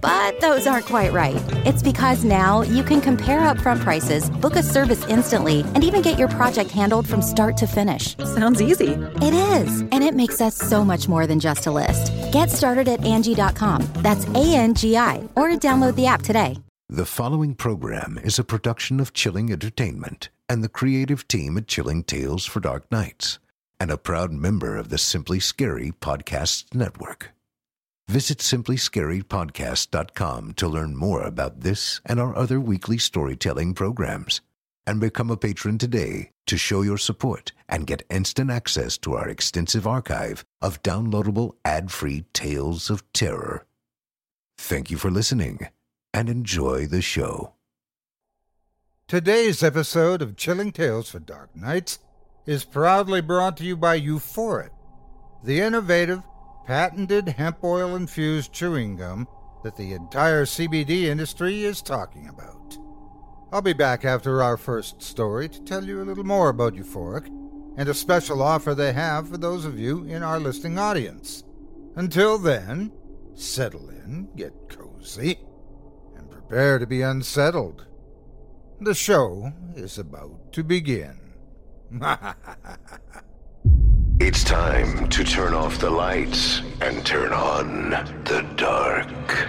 But those aren't quite right. It's because now you can compare upfront prices, book a service instantly, and even get your project handled from start to finish. Sounds easy. It is, and it makes us so much more than just a list. Get started at Angie.com. That's A N G I, or download the app today. The following program is a production of Chilling Entertainment and the creative team at Chilling Tales for Dark Nights, and a proud member of the Simply Scary Podcasts Network. Visit simplyscarypodcast.com to learn more about this and our other weekly storytelling programs, and become a patron today to show your support and get instant access to our extensive archive of downloadable ad-free tales of terror. Thank you for listening and enjoy the show. Today's episode of Chilling Tales for Dark Nights is proudly brought to you by Euphoric, the innovative, patented hemp oil infused chewing gum that the entire CBD industry is talking about. I'll be back after our first story to tell you a little more about Euphoric and a special offer they have for those of you in our listening audience. Until then, settle in, get cozy, and prepare to be unsettled. The show is about to begin. It's time to turn off the lights and turn on the dark.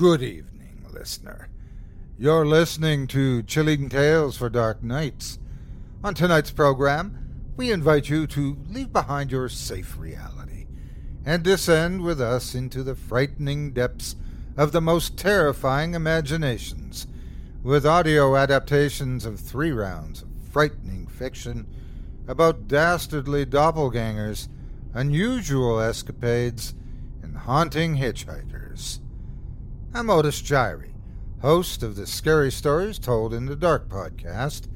Good evening, listener. You're listening to Chilling Tales for Dark Nights. On tonight's program, we invite you to leave behind your safe reality and descend with us into the frightening depths of the most terrifying imaginations with audio adaptations of three rounds of frightening fiction about dastardly doppelgangers, unusual escapades, and haunting hitchhikers. I'm Otis Jiry, host of the Scary Stories Told in the Dark podcast,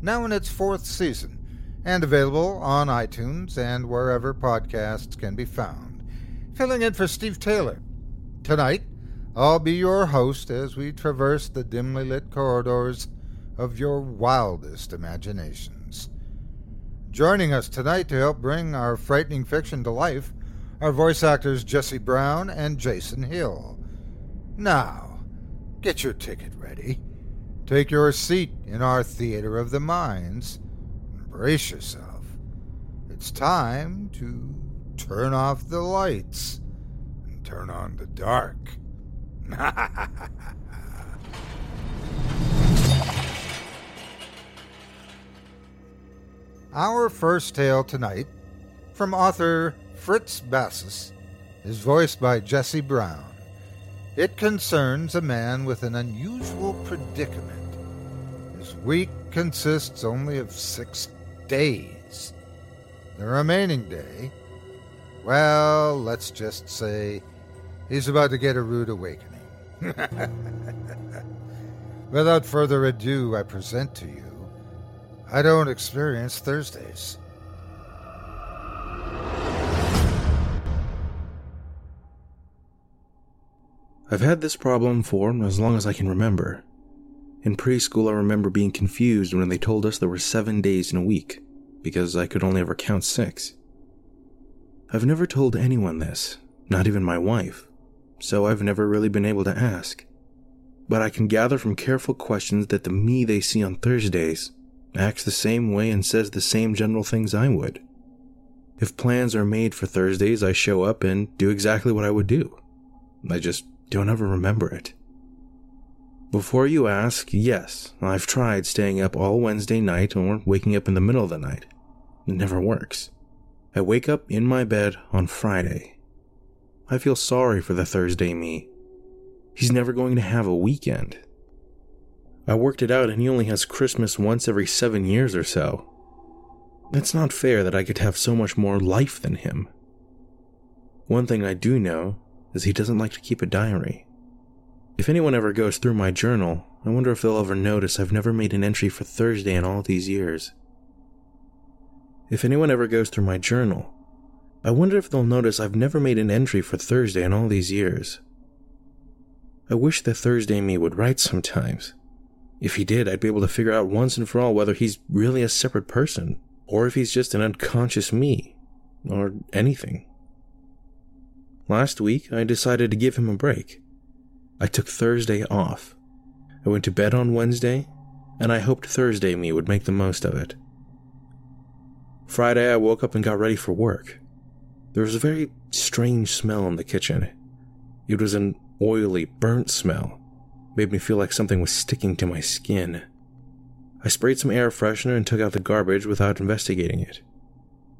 now in its fourth season, and available on iTunes and wherever podcasts can be found. Filling in for Steve Taylor. Tonight, I'll be your host as we traverse the dimly lit corridors of your wildest imaginations. Joining us tonight to help bring our frightening fiction to life are voice actors Jesse Brown and Jason Hill. Now, get your ticket ready. Take your seat in our theater of the minds. Brace yourself. It's time to turn off the lights and turn on the dark. Our first tale tonight, from author Fritz Bassus, is voiced by Jesse Brown. It concerns a man with an unusual predicament. His week consists only of six days. The remaining day, well, let's just say he's about to get a rude awakening. Without further ado, I present to you I Don't Experience Thursdays. I've had this problem for as long as I can remember. In preschool, I remember being confused when they told us there were seven days in a week, because I could only ever count six. I've never told anyone this, not even my wife, so I've never really been able to ask. But I can gather from careful questions that the me they see on Thursdays acts the same way and says the same general things I would. If plans are made for Thursdays, I show up and do exactly what I would do. I just don't ever remember it. Before you ask, yes, I've tried staying up all Wednesday night or waking up in the middle of the night. It never works. I wake up in my bed on Friday. I feel sorry for the Thursday me. He's never going to have a weekend. I worked it out and he only has Christmas once every seven years or so. It's not fair that I could have so much more life than him. One thing I do know is he doesn't like to keep a diary. If anyone ever goes through my journal, I wonder if they'll ever notice I've never made an entry for Thursday in all these years. If anyone ever goes through my journal, I wonder if they'll notice I've never made an entry for Thursday in all these years. I wish that Thursday me would write sometimes. If he did, I'd be able to figure out once and for all whether he's really a separate person, or if he's just an unconscious me, or anything. Last week, I decided to give him a break. I took Thursday off. I went to bed on Wednesday, and I hoped Thursday me would make the most of it. Friday, I woke up and got ready for work. There was a very strange smell in the kitchen. It was an oily, burnt smell. Made me feel like something was sticking to my skin. I sprayed some air freshener and took out the garbage without investigating it.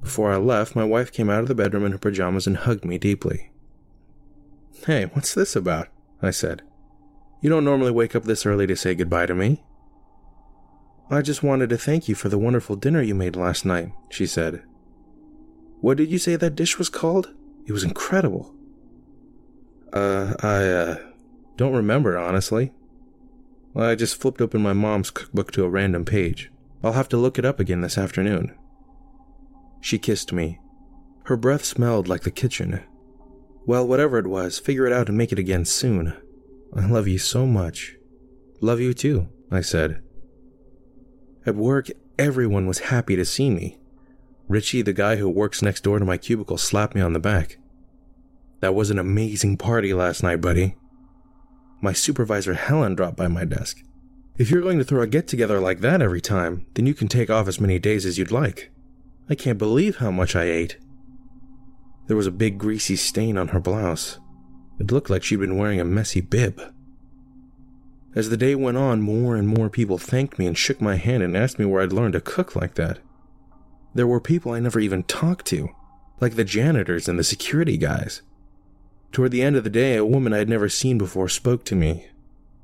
Before I left, my wife came out of the bedroom in her pajamas and hugged me deeply. Hey, what's this about? I said. You don't normally wake up this early to say goodbye to me. I just wanted to thank you for the wonderful dinner you made last night, she said. What did you say that dish was called? It was incredible. Uh, I, uh, don't remember, honestly. I just flipped open my mom's cookbook to a random page. I'll have to look it up again this afternoon. She kissed me. Her breath smelled like the kitchen. Well, whatever it was, figure it out and make it again soon. I love you so much. Love you too, I said. At work, everyone was happy to see me. Richie, the guy who works next door to my cubicle, slapped me on the back. That was an amazing party last night, buddy. My supervisor Helen dropped by my desk. If you're going to throw a get together like that every time, then you can take off as many days as you'd like. I can't believe how much I ate. There was a big greasy stain on her blouse. It looked like she'd been wearing a messy bib. As the day went on, more and more people thanked me and shook my hand and asked me where I'd learned to cook like that. There were people I never even talked to, like the janitors and the security guys. Toward the end of the day, a woman I had never seen before spoke to me.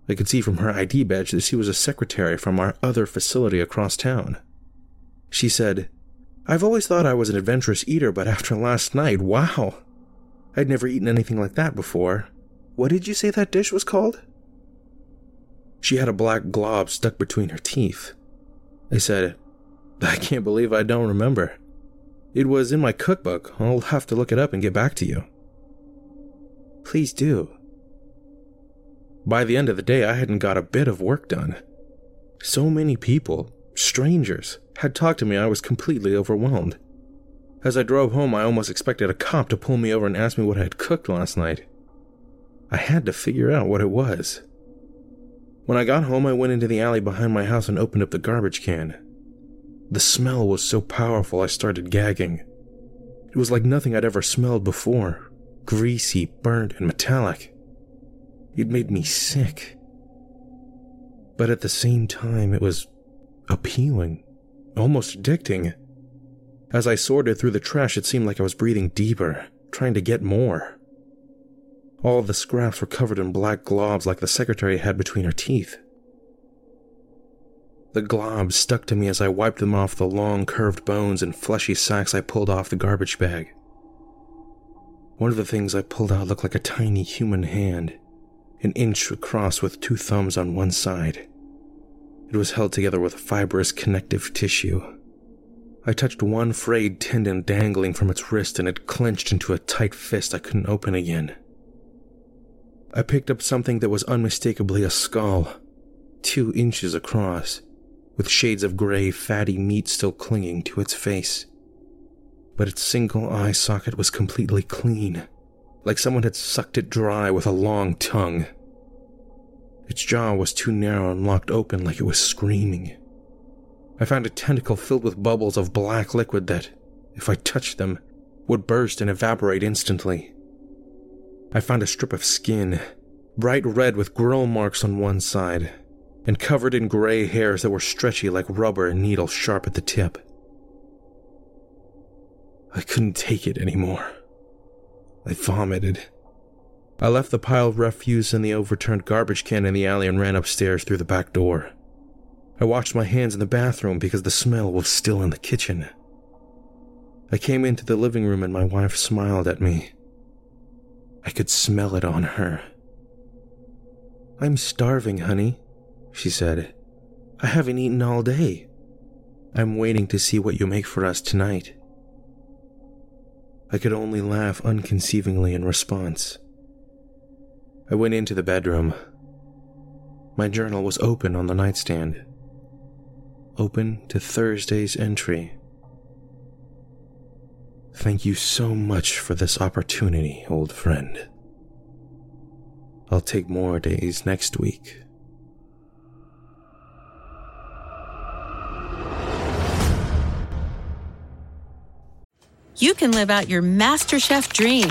I could see from her ID badge that she was a secretary from our other facility across town. She said, I've always thought I was an adventurous eater, but after last night, wow! I'd never eaten anything like that before. What did you say that dish was called? She had a black glob stuck between her teeth. I said, I can't believe I don't remember. It was in my cookbook. I'll have to look it up and get back to you. Please do. By the end of the day, I hadn't got a bit of work done. So many people, strangers, had talked to me I was completely overwhelmed. As I drove home, I almost expected a cop to pull me over and ask me what I had cooked last night. I had to figure out what it was. When I got home, I went into the alley behind my house and opened up the garbage can. The smell was so powerful I started gagging. It was like nothing I'd ever smelled before greasy, burnt, and metallic. It made me sick. But at the same time, it was appealing, almost addicting. As I sorted through the trash, it seemed like I was breathing deeper, trying to get more. All the scraps were covered in black globs like the secretary had between her teeth. The globs stuck to me as I wiped them off the long, curved bones and fleshy sacks I pulled off the garbage bag. One of the things I pulled out looked like a tiny human hand, an inch across with two thumbs on one side. It was held together with fibrous connective tissue. I touched one frayed tendon dangling from its wrist and it clenched into a tight fist I couldn't open again. I picked up something that was unmistakably a skull, two inches across, with shades of gray, fatty meat still clinging to its face. But its single eye socket was completely clean, like someone had sucked it dry with a long tongue. Its jaw was too narrow and locked open like it was screaming. I found a tentacle filled with bubbles of black liquid that, if I touched them, would burst and evaporate instantly. I found a strip of skin, bright red with grill marks on one side, and covered in gray hairs that were stretchy like rubber and needle sharp at the tip. I couldn't take it anymore. I vomited. I left the pile of refuse in the overturned garbage can in the alley and ran upstairs through the back door. I washed my hands in the bathroom because the smell was still in the kitchen. I came into the living room and my wife smiled at me. I could smell it on her. I'm starving, honey, she said. I haven't eaten all day. I'm waiting to see what you make for us tonight. I could only laugh unconceivingly in response. I went into the bedroom. My journal was open on the nightstand. Open to Thursday's entry. Thank you so much for this opportunity, old friend. I'll take more days next week. You can live out your MasterChef dream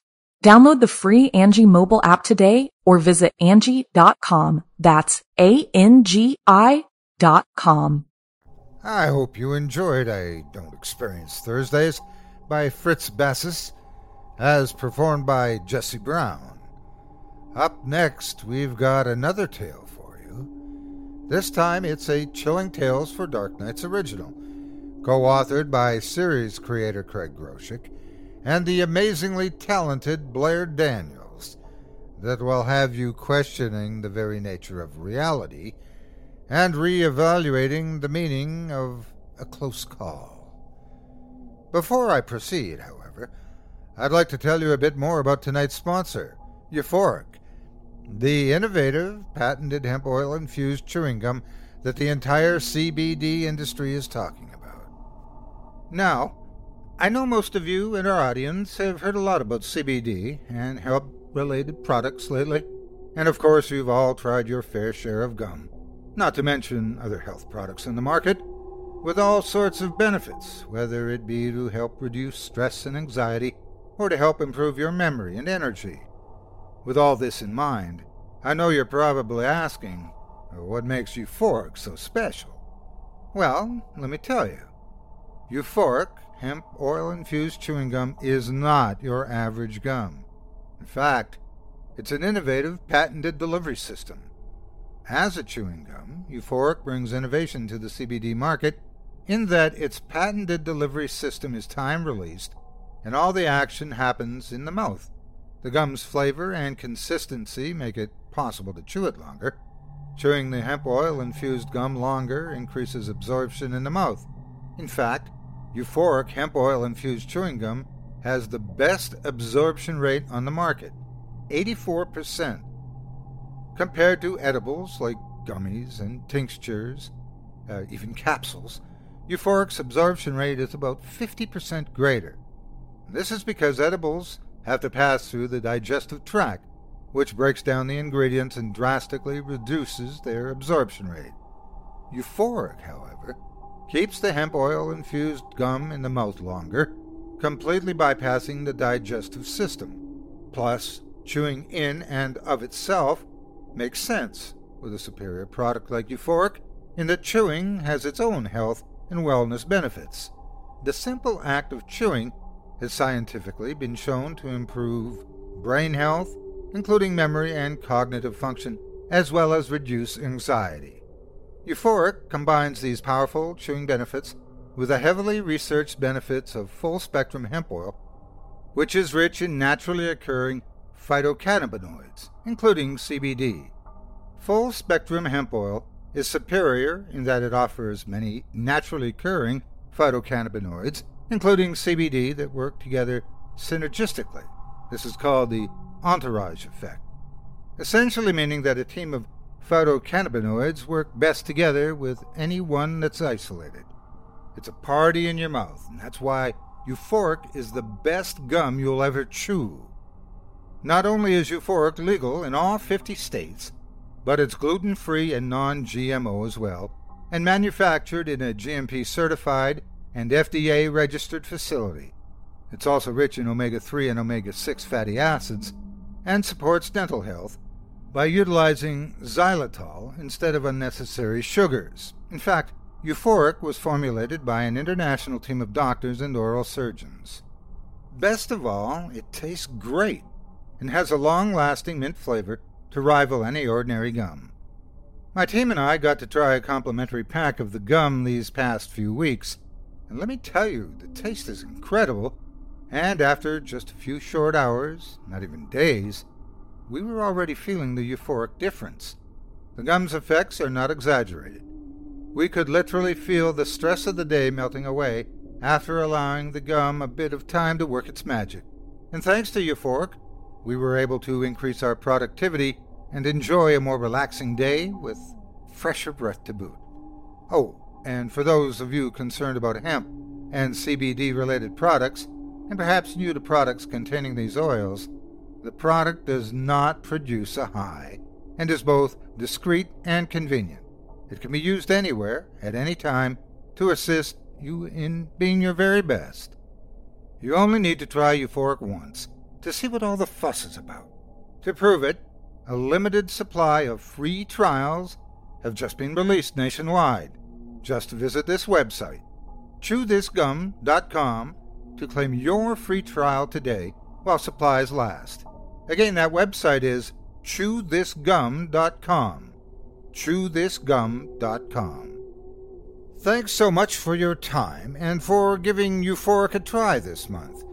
Download the free Angie mobile app today or visit Angie.com. That's A-N-G-I dot com. I hope you enjoyed I Don't Experience Thursdays by Fritz Bassis, as performed by Jesse Brown. Up next, we've got another tale for you. This time it's a Chilling Tales for Dark Nights original, co authored by series creator Craig Groshek and the amazingly talented Blair Daniels that will have you questioning the very nature of reality and re-evaluating the meaning of a close call. Before I proceed, however, I'd like to tell you a bit more about tonight's sponsor, Euphoric, the innovative, patented hemp oil infused chewing gum that the entire CBD industry is talking about. Now, I know most of you in our audience have heard a lot about CBD and hemp related products lately. And of course, you've all tried your fair share of gum, not to mention other health products in the market, with all sorts of benefits, whether it be to help reduce stress and anxiety, or to help improve your memory and energy. With all this in mind, I know you're probably asking, what makes Euphoric so special? Well, let me tell you. Euphoric hemp oil infused chewing gum is not your average gum. In fact, it's an innovative, patented delivery system. As a chewing gum, Euphoric brings innovation to the CBD market in that its patented delivery system is time released and all the action happens in the mouth. The gum's flavor and consistency make it possible to chew it longer. Chewing the hemp oil infused gum longer increases absorption in the mouth. In fact, Euphoric hemp oil infused chewing gum has the best absorption rate on the market 84%. Compared to edibles like gummies and tinctures, uh, even capsules, euphoric's absorption rate is about 50% greater. This is because edibles have to pass through the digestive tract, which breaks down the ingredients and drastically reduces their absorption rate. Euphoric, however, keeps the hemp oil infused gum in the mouth longer, completely bypassing the digestive system. Plus, chewing in and of itself makes sense with a superior product like Euphoric in that chewing has its own health and wellness benefits. The simple act of chewing has scientifically been shown to improve brain health, including memory and cognitive function, as well as reduce anxiety. Euphoric combines these powerful chewing benefits with the heavily researched benefits of full spectrum hemp oil, which is rich in naturally occurring phytocannabinoids, including CBD. Full spectrum hemp oil is superior in that it offers many naturally occurring phytocannabinoids, including CBD, that work together synergistically. This is called the entourage effect, essentially meaning that a team of phytocannabinoids work best together with any one that's isolated. It's a party in your mouth, and that's why Euphoric is the best gum you'll ever chew. Not only is Euphoric legal in all 50 states, but it's gluten free and non GMO as well, and manufactured in a GMP certified and FDA registered facility. It's also rich in omega 3 and omega 6 fatty acids and supports dental health by utilizing xylitol instead of unnecessary sugars. In fact, Euphoric was formulated by an international team of doctors and oral surgeons. Best of all, it tastes great and has a long lasting mint flavor to rival any ordinary gum. My team and I got to try a complimentary pack of the gum these past few weeks, and let me tell you, the taste is incredible. And after just a few short hours, not even days, we were already feeling the euphoric difference. The gum's effects are not exaggerated. We could literally feel the stress of the day melting away after allowing the gum a bit of time to work its magic. And thanks to Euphoric, we were able to increase our productivity and enjoy a more relaxing day with fresher breath to boot. Oh, and for those of you concerned about hemp and CBD related products, and perhaps new to products containing these oils, the product does not produce a high and is both discreet and convenient. It can be used anywhere, at any time, to assist you in being your very best. You only need to try Euphoric once to see what all the fuss is about. To prove it, a limited supply of free trials have just been released nationwide. Just visit this website, chewthisgum.com, to claim your free trial today while supplies last. Again, that website is chewthisgum.com. Chewthisgum.com. Thanks so much for your time and for giving Euphoric a try this month.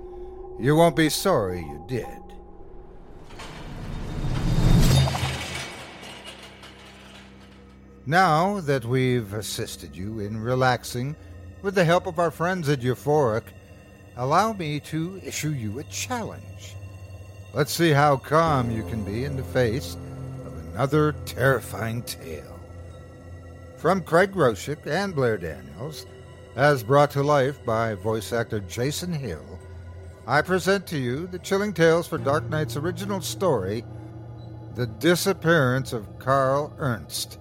You won't be sorry you did. Now that we've assisted you in relaxing with the help of our friends at Euphoric, allow me to issue you a challenge. Let's see how calm you can be in the face of another terrifying tale. From Craig Groshek and Blair Daniels, as brought to life by voice actor Jason Hill, I present to you the chilling tales for Dark Nights' original story, The Disappearance of Carl Ernst.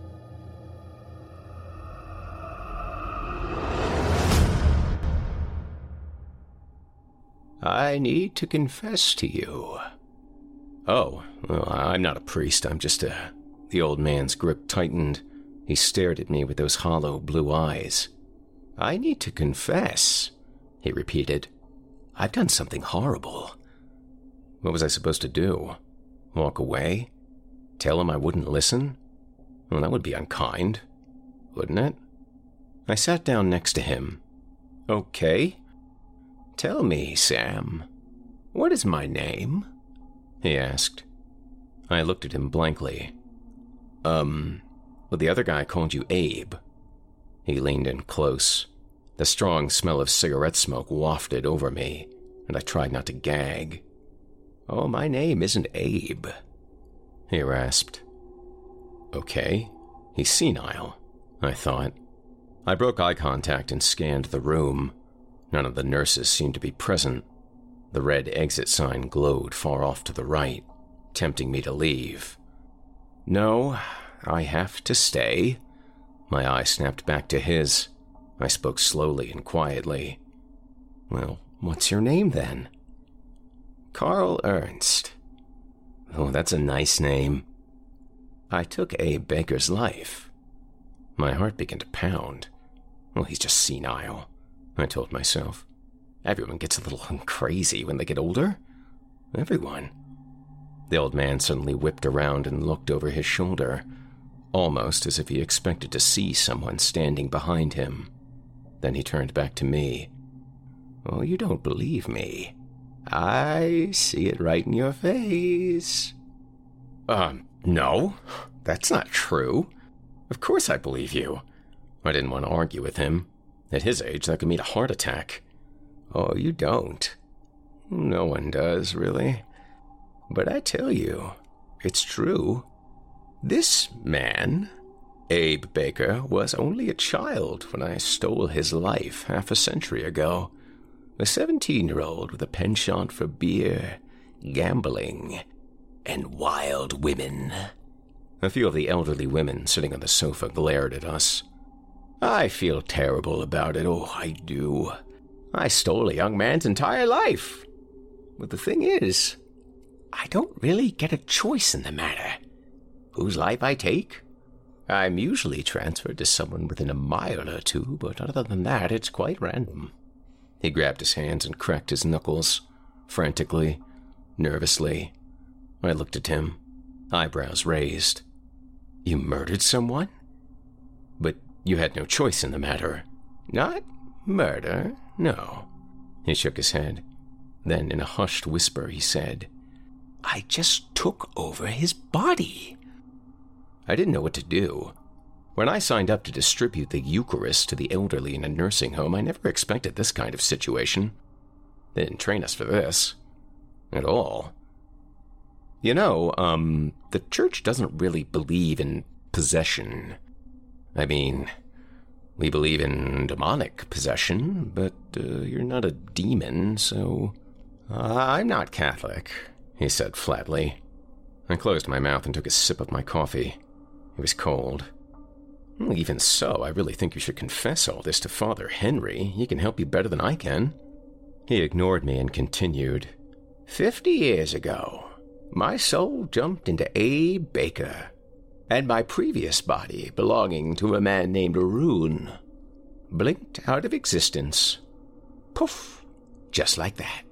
I need to confess to you. Oh, well, I'm not a priest, I'm just a. The old man's grip tightened. He stared at me with those hollow blue eyes. I need to confess, he repeated. I've done something horrible. What was I supposed to do? Walk away? Tell him I wouldn't listen? Well, that would be unkind, wouldn't it? I sat down next to him. Okay. Tell me, Sam, what is my name? He asked. I looked at him blankly. Um, well, the other guy called you Abe. He leaned in close. The strong smell of cigarette smoke wafted over me, and I tried not to gag. Oh, my name isn't Abe, he rasped. Okay, he's senile, I thought. I broke eye contact and scanned the room. None of the nurses seemed to be present. The red exit sign glowed far off to the right, tempting me to leave. No, I have to stay. My eye snapped back to his. I spoke slowly and quietly. Well, what's your name then? Carl Ernst. Oh, that's a nice name. I took Abe Baker's life. My heart began to pound. Well, he's just senile, I told myself. Everyone gets a little crazy when they get older. Everyone. The old man suddenly whipped around and looked over his shoulder, almost as if he expected to see someone standing behind him. Then he turned back to me. Oh, you don't believe me. I see it right in your face. Um, no, that's not true. Of course I believe you. I didn't want to argue with him. At his age, that could mean a heart attack. Oh, you don't. No one does, really. But I tell you, it's true. This man, Abe Baker, was only a child when I stole his life half a century ago. A 17 year old with a penchant for beer, gambling, and wild women. A few of the elderly women sitting on the sofa glared at us. I feel terrible about it, oh, I do. I stole a young man's entire life. But the thing is, I don't really get a choice in the matter. Whose life I take? I'm usually transferred to someone within a mile or two, but other than that, it's quite random. He grabbed his hands and cracked his knuckles, frantically, nervously. I looked at him, eyebrows raised. You murdered someone? But you had no choice in the matter. Not murder, no. He shook his head. Then, in a hushed whisper, he said, I just took over his body. I didn't know what to do. When I signed up to distribute the Eucharist to the elderly in a nursing home, I never expected this kind of situation. They didn't train us for this. At all. You know, um, the church doesn't really believe in possession. I mean, we believe in demonic possession, but uh, you're not a demon, so. Uh, I'm not Catholic, he said flatly. I closed my mouth and took a sip of my coffee. It was cold. Even so, I really think you should confess all this to Father Henry. He can help you better than I can. He ignored me and continued. Fifty years ago, my soul jumped into Abe Baker, and my previous body, belonging to a man named Rune, blinked out of existence. Poof! Just like that.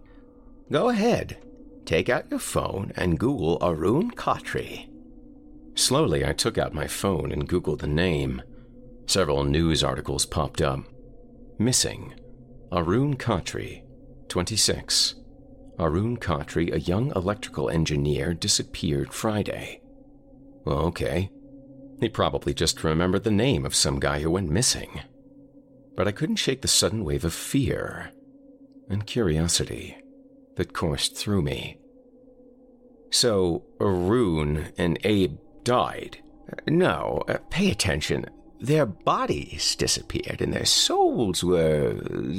Go ahead. Take out your phone and Google Arun Khatri. Slowly, I took out my phone and Googled the name. Several news articles popped up. Missing. Arun Khatri, 26. Arun Khatri, a young electrical engineer, disappeared Friday. Okay. He probably just remembered the name of some guy who went missing. But I couldn't shake the sudden wave of fear and curiosity that coursed through me. So, Arun and Abe died. No, uh, pay attention. Their bodies disappeared and their souls were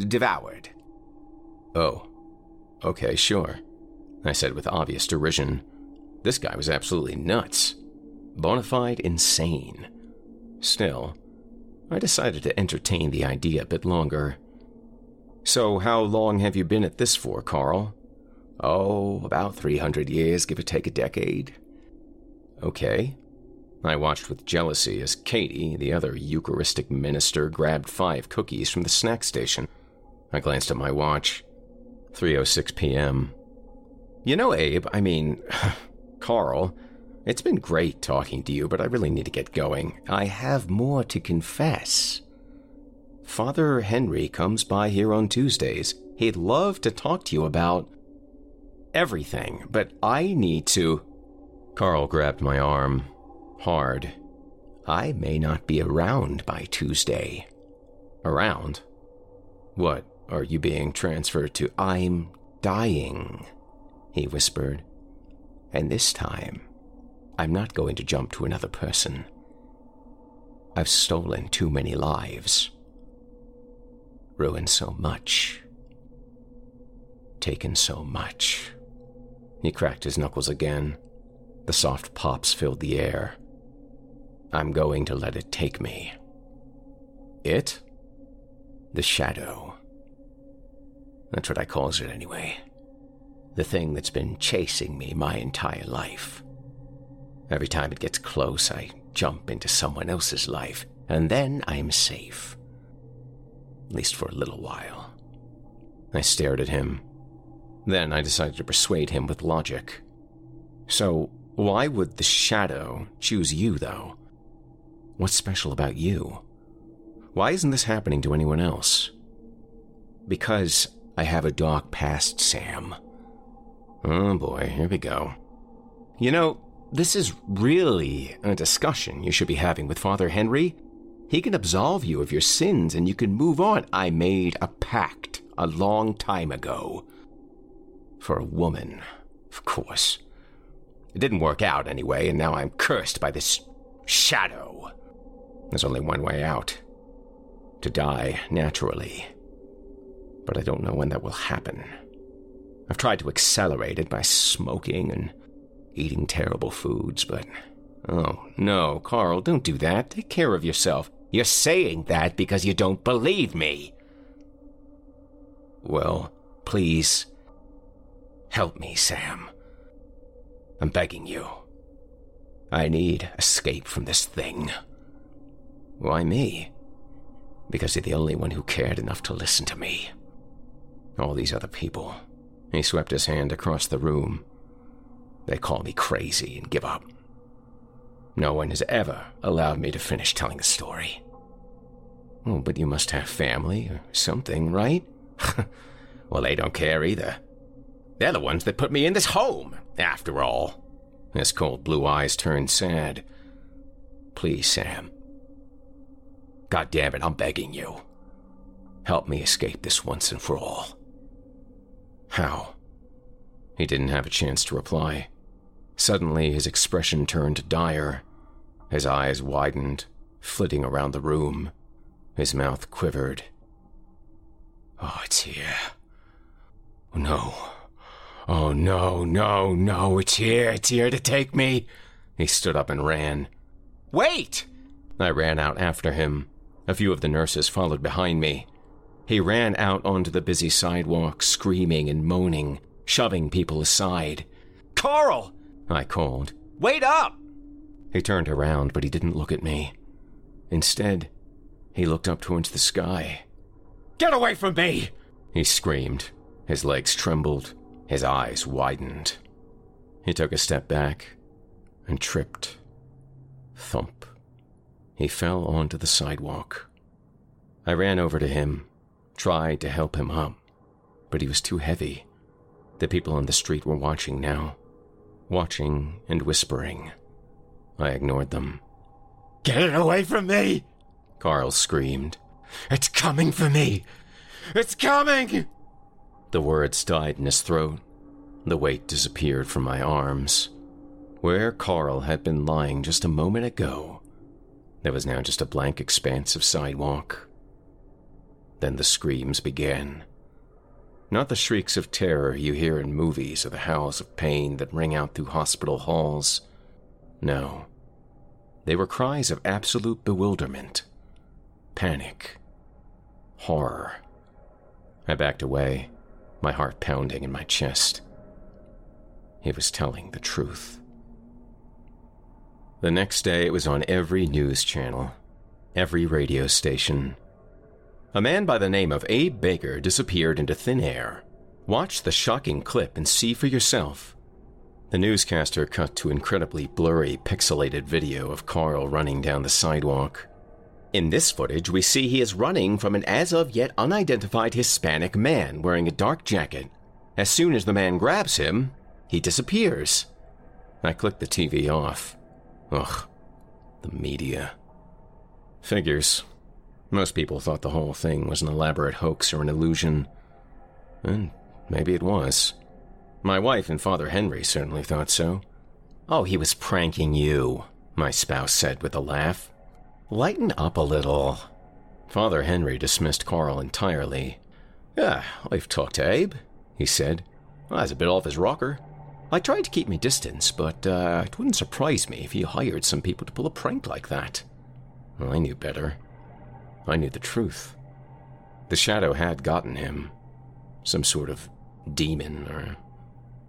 devoured. Oh, okay, sure, I said with obvious derision. This guy was absolutely nuts. Bona fide insane. Still, I decided to entertain the idea a bit longer. So, how long have you been at this for, Carl? Oh, about 300 years, give or take a decade. Okay. I watched with jealousy as Katie, the other Eucharistic minister, grabbed five cookies from the snack station. I glanced at my watch. 3:06 p.m. You know, Abe, I mean, Carl, it's been great talking to you, but I really need to get going. I have more to confess. Father Henry comes by here on Tuesdays. He'd love to talk to you about everything, but I need to. Carl grabbed my arm hard. I may not be around by Tuesday. Around? What, are you being transferred to? I'm dying, he whispered. And this time, I'm not going to jump to another person. I've stolen too many lives. ruined so much, taken so much. He cracked his knuckles again. The soft pops filled the air. I'm going to let it take me. It? The shadow. That's what I calls it anyway. The thing that's been chasing me my entire life. Every time it gets close, I jump into someone else's life, and then I'm safe. At least for a little while. I stared at him. Then I decided to persuade him with logic. So, why would the shadow choose you, though? What's special about you? Why isn't this happening to anyone else? Because I have a dark past, Sam. Oh boy, here we go. You know, this is really a discussion you should be having with Father Henry. He can absolve you of your sins and you can move on. I made a pact a long time ago. For a woman, of course. It didn't work out anyway, and now I'm cursed by this shadow. There's only one way out to die naturally. But I don't know when that will happen. I've tried to accelerate it by smoking and eating terrible foods, but. Oh, no, Carl, don't do that. Take care of yourself. You're saying that because you don't believe me. Well, please. Help me, Sam. I'm begging you. I need escape from this thing. Why me? Because you're the only one who cared enough to listen to me. All these other people. He swept his hand across the room. They call me crazy and give up. No one has ever allowed me to finish telling a story. Oh, but you must have family or something, right? well, they don't care either. They're the ones that put me in this home, after all. His cold blue eyes turned sad. Please, Sam. God damn it, I'm begging you. Help me escape this once and for all. How? He didn't have a chance to reply. Suddenly, his expression turned dire. His eyes widened, flitting around the room. His mouth quivered. Oh, it's here. Oh, no. Oh, no, no, no, it's here. It's here to take me. He stood up and ran. Wait! I ran out after him. A few of the nurses followed behind me. He ran out onto the busy sidewalk, screaming and moaning, shoving people aside. Carl! I called. Wait up! He turned around, but he didn't look at me. Instead, he looked up towards the sky. Get away from me! He screamed. His legs trembled. His eyes widened. He took a step back and tripped. Thump. He fell onto the sidewalk. I ran over to him, tried to help him up, but he was too heavy. The people on the street were watching now watching and whispering. I ignored them. Get it away from me! Carl screamed. It's coming for me! It's coming! The words died in his throat. The weight disappeared from my arms. Where Carl had been lying just a moment ago, there was now just a blank expanse of sidewalk. Then the screams began. Not the shrieks of terror you hear in movies or the howls of pain that ring out through hospital halls. No. They were cries of absolute bewilderment, panic, horror. I backed away, my heart pounding in my chest. He was telling the truth. The next day, it was on every news channel, every radio station, a man by the name of Abe Baker disappeared into thin air. Watch the shocking clip and see for yourself. The newscaster cut to incredibly blurry, pixelated video of Carl running down the sidewalk. In this footage, we see he is running from an as of yet unidentified Hispanic man wearing a dark jacket. As soon as the man grabs him, he disappears. I click the TV off. Ugh, the media. Figures. Most people thought the whole thing was an elaborate hoax or an illusion. And maybe it was. My wife and Father Henry certainly thought so. Oh, he was pranking you, my spouse said with a laugh. Lighten up a little. Father Henry dismissed Carl entirely. Yeah, I've talked to Abe, he said. Well, he's a bit off his rocker. I tried to keep my distance, but uh, it wouldn't surprise me if he hired some people to pull a prank like that. Well, I knew better. I knew the truth. The shadow had gotten him. Some sort of demon or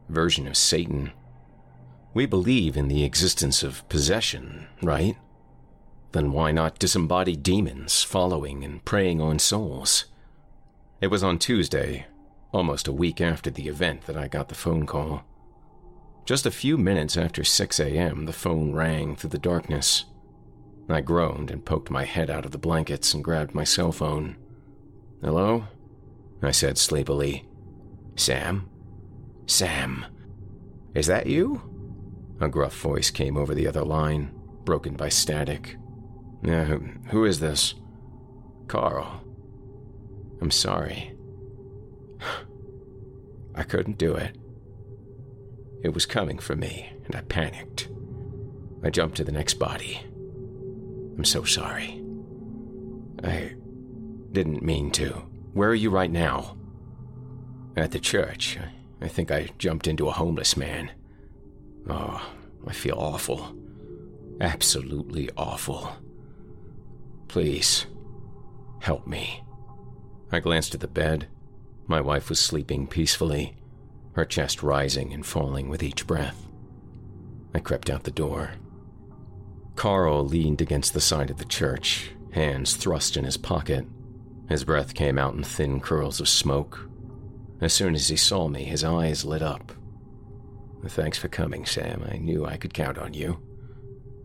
version of Satan. We believe in the existence of possession, right? Then why not disembodied demons following and preying on souls? It was on Tuesday, almost a week after the event, that I got the phone call. Just a few minutes after 6 a.m., the phone rang through the darkness. I groaned and poked my head out of the blankets and grabbed my cell phone. Hello? I said sleepily. Sam? Sam? Is that you? A gruff voice came over the other line, broken by static. Yeah, who, who is this? Carl. I'm sorry. I couldn't do it. It was coming for me, and I panicked. I jumped to the next body. I'm so sorry. I didn't mean to. Where are you right now? At the church. I think I jumped into a homeless man. Oh, I feel awful. Absolutely awful. Please, help me. I glanced at the bed. My wife was sleeping peacefully her chest rising and falling with each breath. I crept out the door. Carl leaned against the side of the church, hands thrust in his pocket. His breath came out in thin curls of smoke. As soon as he saw me, his eyes lit up. Thanks for coming, Sam. I knew I could count on you.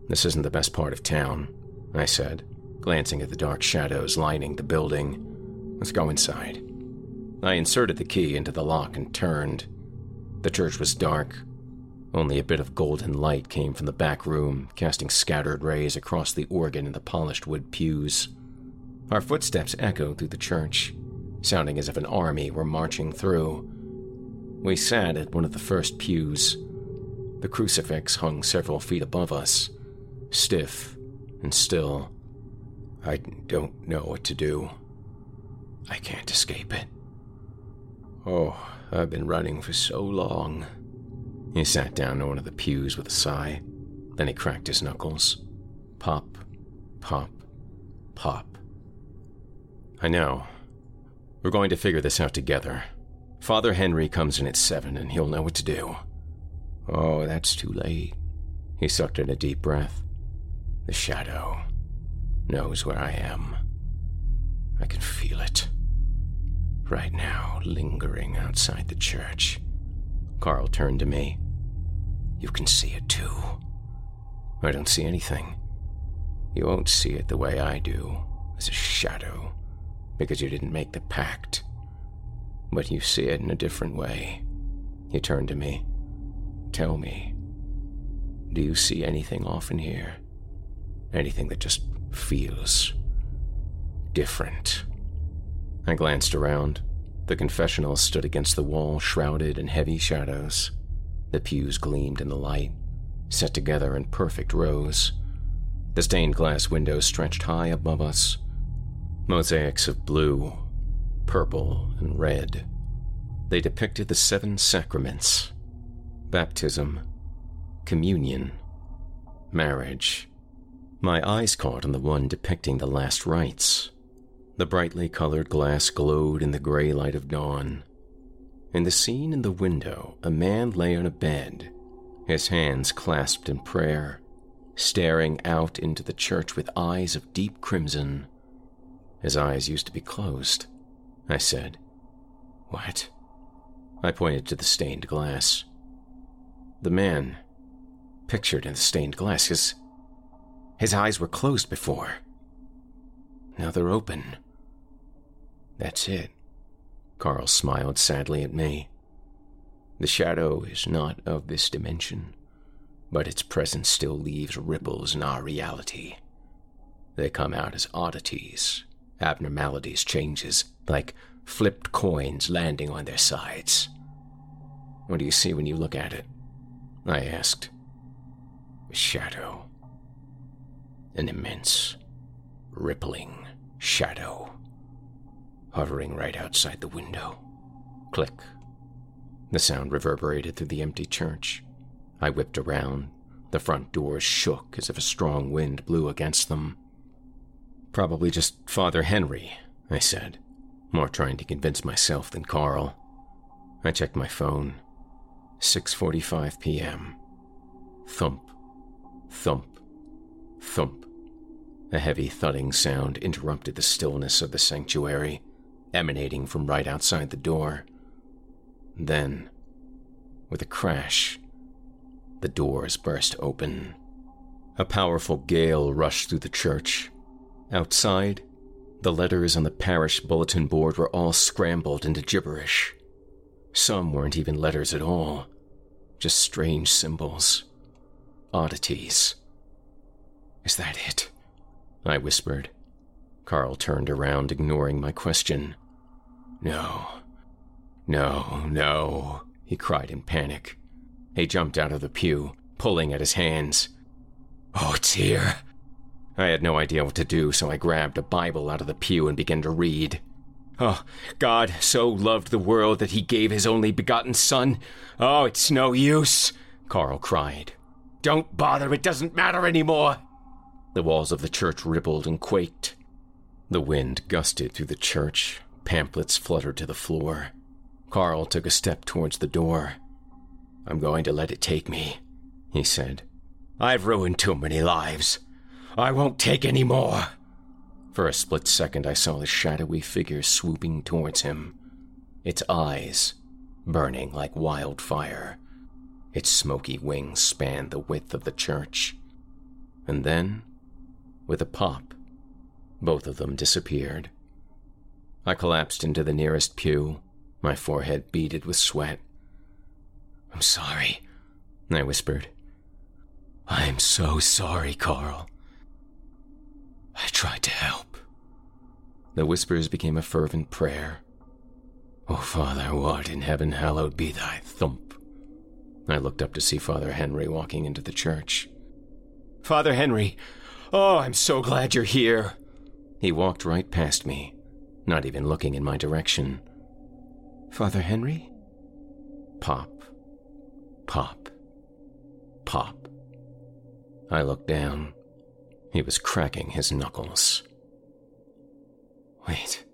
This isn't the best part of town, I said, glancing at the dark shadows lining the building. Let's go inside. I inserted the key into the lock and turned. The church was dark. Only a bit of golden light came from the back room, casting scattered rays across the organ and the polished wood pews. Our footsteps echoed through the church, sounding as if an army were marching through. We sat at one of the first pews. The crucifix hung several feet above us, stiff and still. I don't know what to do. I can't escape it. Oh, I've been running for so long. He sat down on one of the pews with a sigh. Then he cracked his knuckles. Pop, pop, pop. I know. We're going to figure this out together. Father Henry comes in at seven and he'll know what to do. Oh, that's too late. He sucked in a deep breath. The shadow knows where I am. I can feel it right now, lingering outside the church. Carl turned to me. You can see it too. I don't see anything. You won't see it the way I do, as a shadow, because you didn't make the pact. But you see it in a different way. He turned to me. Tell me, do you see anything often here? Anything that just feels different? I glanced around. The confessional stood against the wall, shrouded in heavy shadows. The pews gleamed in the light, set together in perfect rows. The stained glass windows stretched high above us. Mosaics of blue, purple, and red. They depicted the seven sacraments baptism, communion, marriage. My eyes caught on the one depicting the last rites the brightly colored glass glowed in the gray light of dawn. In the scene in the window, a man lay on a bed, his hands clasped in prayer, staring out into the church with eyes of deep crimson. His eyes used to be closed, I said. What? I pointed to the stained glass. The man, pictured in the stained glass, his, his eyes were closed before. Now they're open. That's it. Carl smiled sadly at me. The shadow is not of this dimension, but its presence still leaves ripples in our reality. They come out as oddities, abnormalities, changes, like flipped coins landing on their sides. What do you see when you look at it? I asked. A shadow. An immense, rippling shadow, hovering right outside the window. Click. The sound reverberated through the empty church. I whipped around. The front doors shook as if a strong wind blew against them. Probably just Father Henry, I said, more trying to convince myself than Carl. I checked my phone. 6:45 p.m. Thump, thump, thump. A heavy thudding sound interrupted the stillness of the sanctuary, emanating from right outside the door. Then, with a crash, the doors burst open. A powerful gale rushed through the church. Outside, the letters on the parish bulletin board were all scrambled into gibberish. Some weren't even letters at all, just strange symbols, oddities. Is that it? I whispered. Carl turned around, ignoring my question. No, no, no, he cried in panic. He jumped out of the pew, pulling at his hands. Oh, it's here. I had no idea what to do, so I grabbed a Bible out of the pew and began to read. Oh, God so loved the world that he gave his only begotten Son. Oh, it's no use, Carl cried. Don't bother, it doesn't matter anymore. The walls of the church rippled and quaked. The wind gusted through the church, pamphlets fluttered to the floor. Carl took a step towards the door. I'm going to let it take me, he said. I've ruined too many lives. I won't take any more. For a split second, I saw the shadowy figure swooping towards him, its eyes burning like wildfire. Its smoky wings spanned the width of the church. And then, with a pop, both of them disappeared. I collapsed into the nearest pew, my forehead beaded with sweat. I'm sorry, I whispered. I'm so sorry, Carl. I tried to help. The whispers became a fervent prayer. Oh, Father, who art in heaven, hallowed be thy thump. I looked up to see Father Henry walking into the church. Father Henry, oh, I'm so glad you're here. He walked right past me, not even looking in my direction. Father Henry? Pop, pop, pop. I looked down. He was cracking his knuckles. Wait.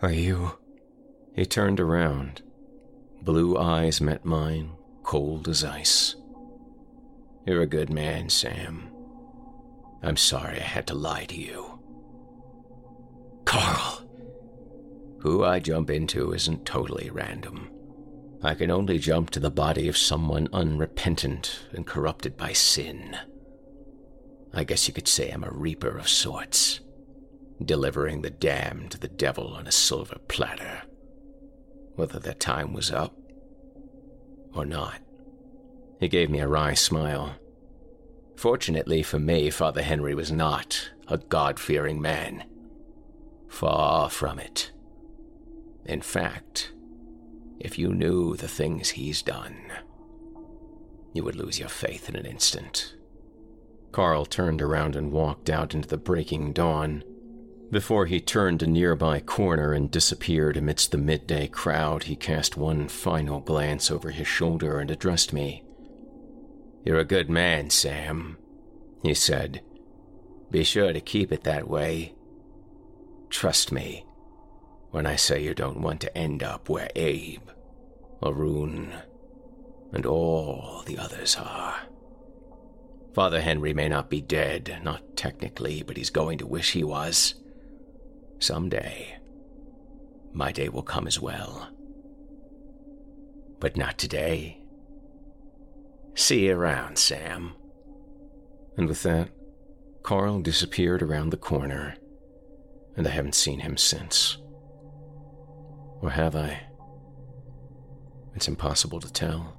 Are you. He turned around. Blue eyes met mine, cold as ice. You're a good man, Sam. I'm sorry I had to lie to you. Carl! Who I jump into isn't totally random. I can only jump to the body of someone unrepentant and corrupted by sin. I guess you could say I'm a reaper of sorts, delivering the damned to the devil on a silver platter, whether their time was up or not. He gave me a wry smile. Fortunately for me, Father Henry was not a God fearing man. Far from it. In fact, if you knew the things he's done, you would lose your faith in an instant. Carl turned around and walked out into the breaking dawn. Before he turned a nearby corner and disappeared amidst the midday crowd, he cast one final glance over his shoulder and addressed me. You're a good man, Sam, he said. Be sure to keep it that way. Trust me when I say you don't want to end up where Abe, Arun, and all the others are. Father Henry may not be dead, not technically, but he's going to wish he was. Someday, my day will come as well. But not today. See you around, Sam. And with that, Carl disappeared around the corner, and I haven't seen him since. Or have I? It's impossible to tell.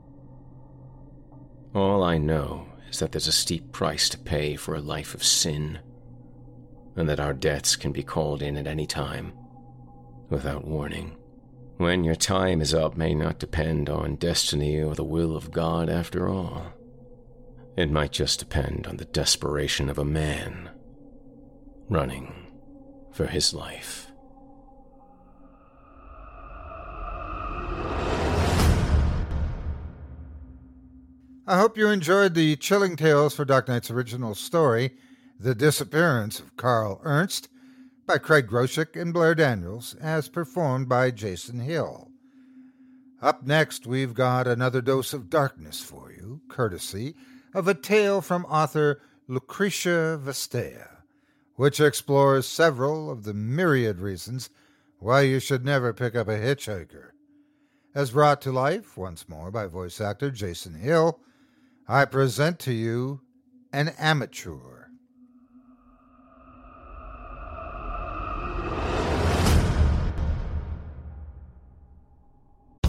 All I know is that there's a steep price to pay for a life of sin, and that our debts can be called in at any time, without warning. When your time is up may not depend on destiny or the will of God after all. It might just depend on the desperation of a man running for his life. I hope you enjoyed the chilling tales for Dark Nights' original story, The Disappearance of Carl Ernst, by Craig Groshek and Blair Daniels, as performed by Jason Hill. Up next, we've got another dose of darkness for you, courtesy of a tale from author Lucretia Vestea, which explores several of the myriad reasons why you should never pick up a hitchhiker. As brought to life once more by voice actor Jason Hill, I present to you an amateur.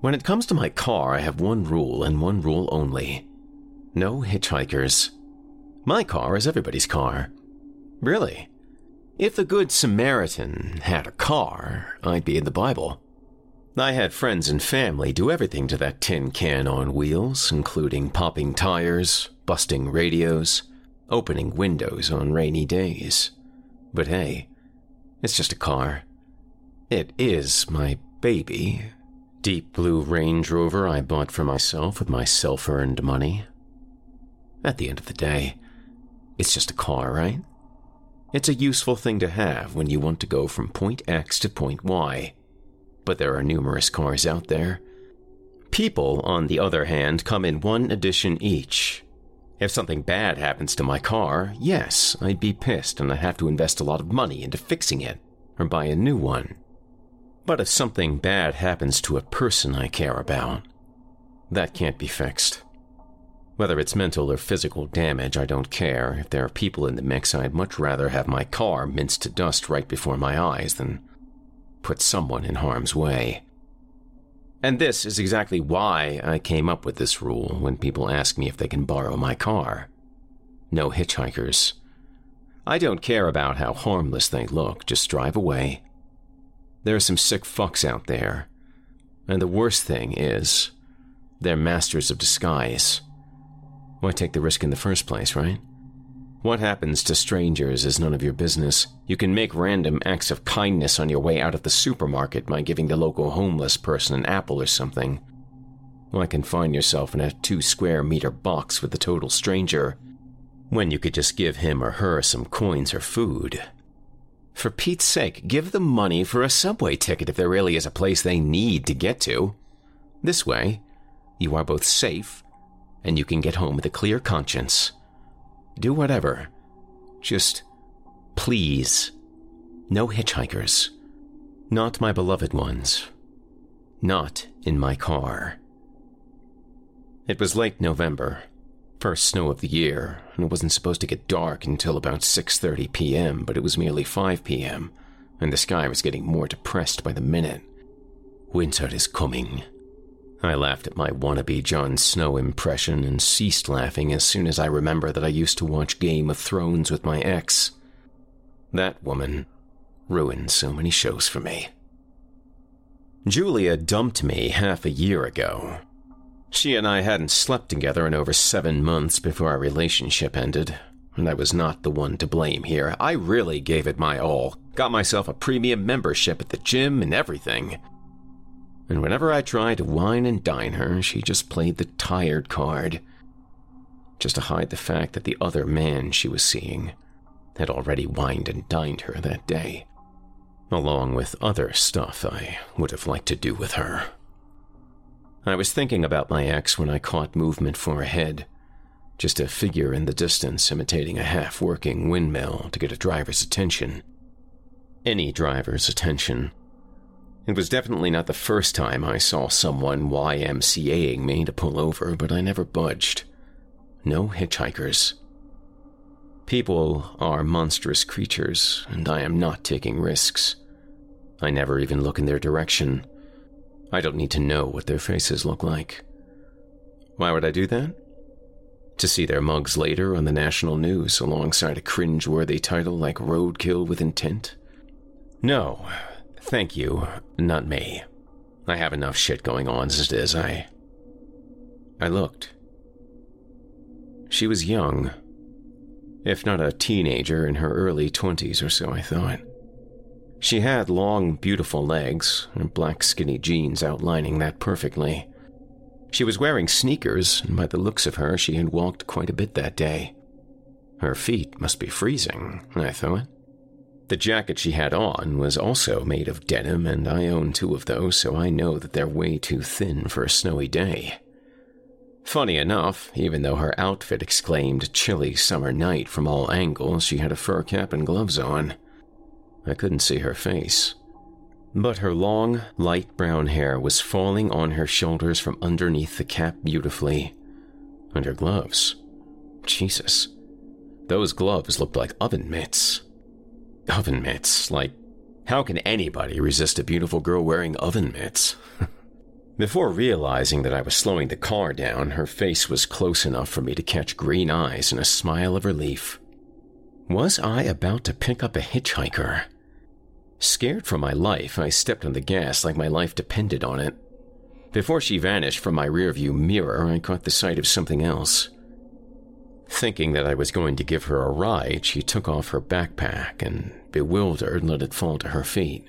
When it comes to my car, I have one rule and one rule only no hitchhikers. My car is everybody's car. Really. If the Good Samaritan had a car, I'd be in the Bible. I had friends and family do everything to that tin can on wheels, including popping tires, busting radios, opening windows on rainy days. But hey, it's just a car. It is my baby, deep blue Range Rover I bought for myself with my self earned money. At the end of the day, it's just a car, right? It's a useful thing to have when you want to go from point X to point Y. But there are numerous cars out there. People, on the other hand, come in one edition each. If something bad happens to my car, yes, I'd be pissed and I'd have to invest a lot of money into fixing it or buy a new one. But if something bad happens to a person I care about, that can't be fixed. Whether it's mental or physical damage, I don't care. If there are people in the mix, I'd much rather have my car minced to dust right before my eyes than put someone in harm's way. And this is exactly why I came up with this rule when people ask me if they can borrow my car. No hitchhikers. I don't care about how harmless they look, just drive away there are some sick fucks out there. And the worst thing is, they're masters of disguise. Why take the risk in the first place, right? What happens to strangers is none of your business. You can make random acts of kindness on your way out of the supermarket by giving the local homeless person an apple or something. Why confine yourself in a two square meter box with a total stranger when you could just give him or her some coins or food? For Pete's sake, give them money for a subway ticket if there really is a place they need to get to. This way, you are both safe and you can get home with a clear conscience. Do whatever. Just please, no hitchhikers. Not my beloved ones. Not in my car. It was late November, First snow of the year, and it wasn't supposed to get dark until about 6:30 p.m., but it was merely 5 p.m., and the sky was getting more depressed by the minute. Winter is coming. I laughed at my wannabe Jon Snow impression and ceased laughing as soon as I remembered that I used to watch Game of Thrones with my ex. That woman ruined so many shows for me. Julia dumped me half a year ago. She and I hadn't slept together in over seven months before our relationship ended, and I was not the one to blame here. I really gave it my all, got myself a premium membership at the gym and everything. And whenever I tried to wine and dine her, she just played the tired card, just to hide the fact that the other man she was seeing had already wined and dined her that day along with other stuff I would have liked to do with her. I was thinking about my ex when I caught movement for a head, just a figure in the distance imitating a half working windmill to get a driver's attention. Any driver's attention. It was definitely not the first time I saw someone YMCAing me to pull over, but I never budged. No hitchhikers. People are monstrous creatures, and I am not taking risks. I never even look in their direction. I don't need to know what their faces look like. Why would I do that? To see their mugs later on the national news alongside a cringe-worthy title like Roadkill with Intent? No, thank you, not me. I have enough shit going on as it is. I. I looked. She was young if not a teenager in her early 20s or so, I thought. She had long, beautiful legs, and black skinny jeans outlining that perfectly. She was wearing sneakers, and by the looks of her, she had walked quite a bit that day. Her feet must be freezing, I thought. The jacket she had on was also made of denim, and I own two of those, so I know that they're way too thin for a snowy day. Funny enough, even though her outfit exclaimed chilly summer night from all angles, she had a fur cap and gloves on. I couldn't see her face. But her long, light brown hair was falling on her shoulders from underneath the cap beautifully. And her gloves. Jesus. Those gloves looked like oven mitts. Oven mitts, like, how can anybody resist a beautiful girl wearing oven mitts? Before realizing that I was slowing the car down, her face was close enough for me to catch green eyes and a smile of relief. Was I about to pick up a hitchhiker? Scared for my life, I stepped on the gas like my life depended on it. Before she vanished from my rearview mirror, I caught the sight of something else. Thinking that I was going to give her a ride, she took off her backpack and, bewildered, let it fall to her feet.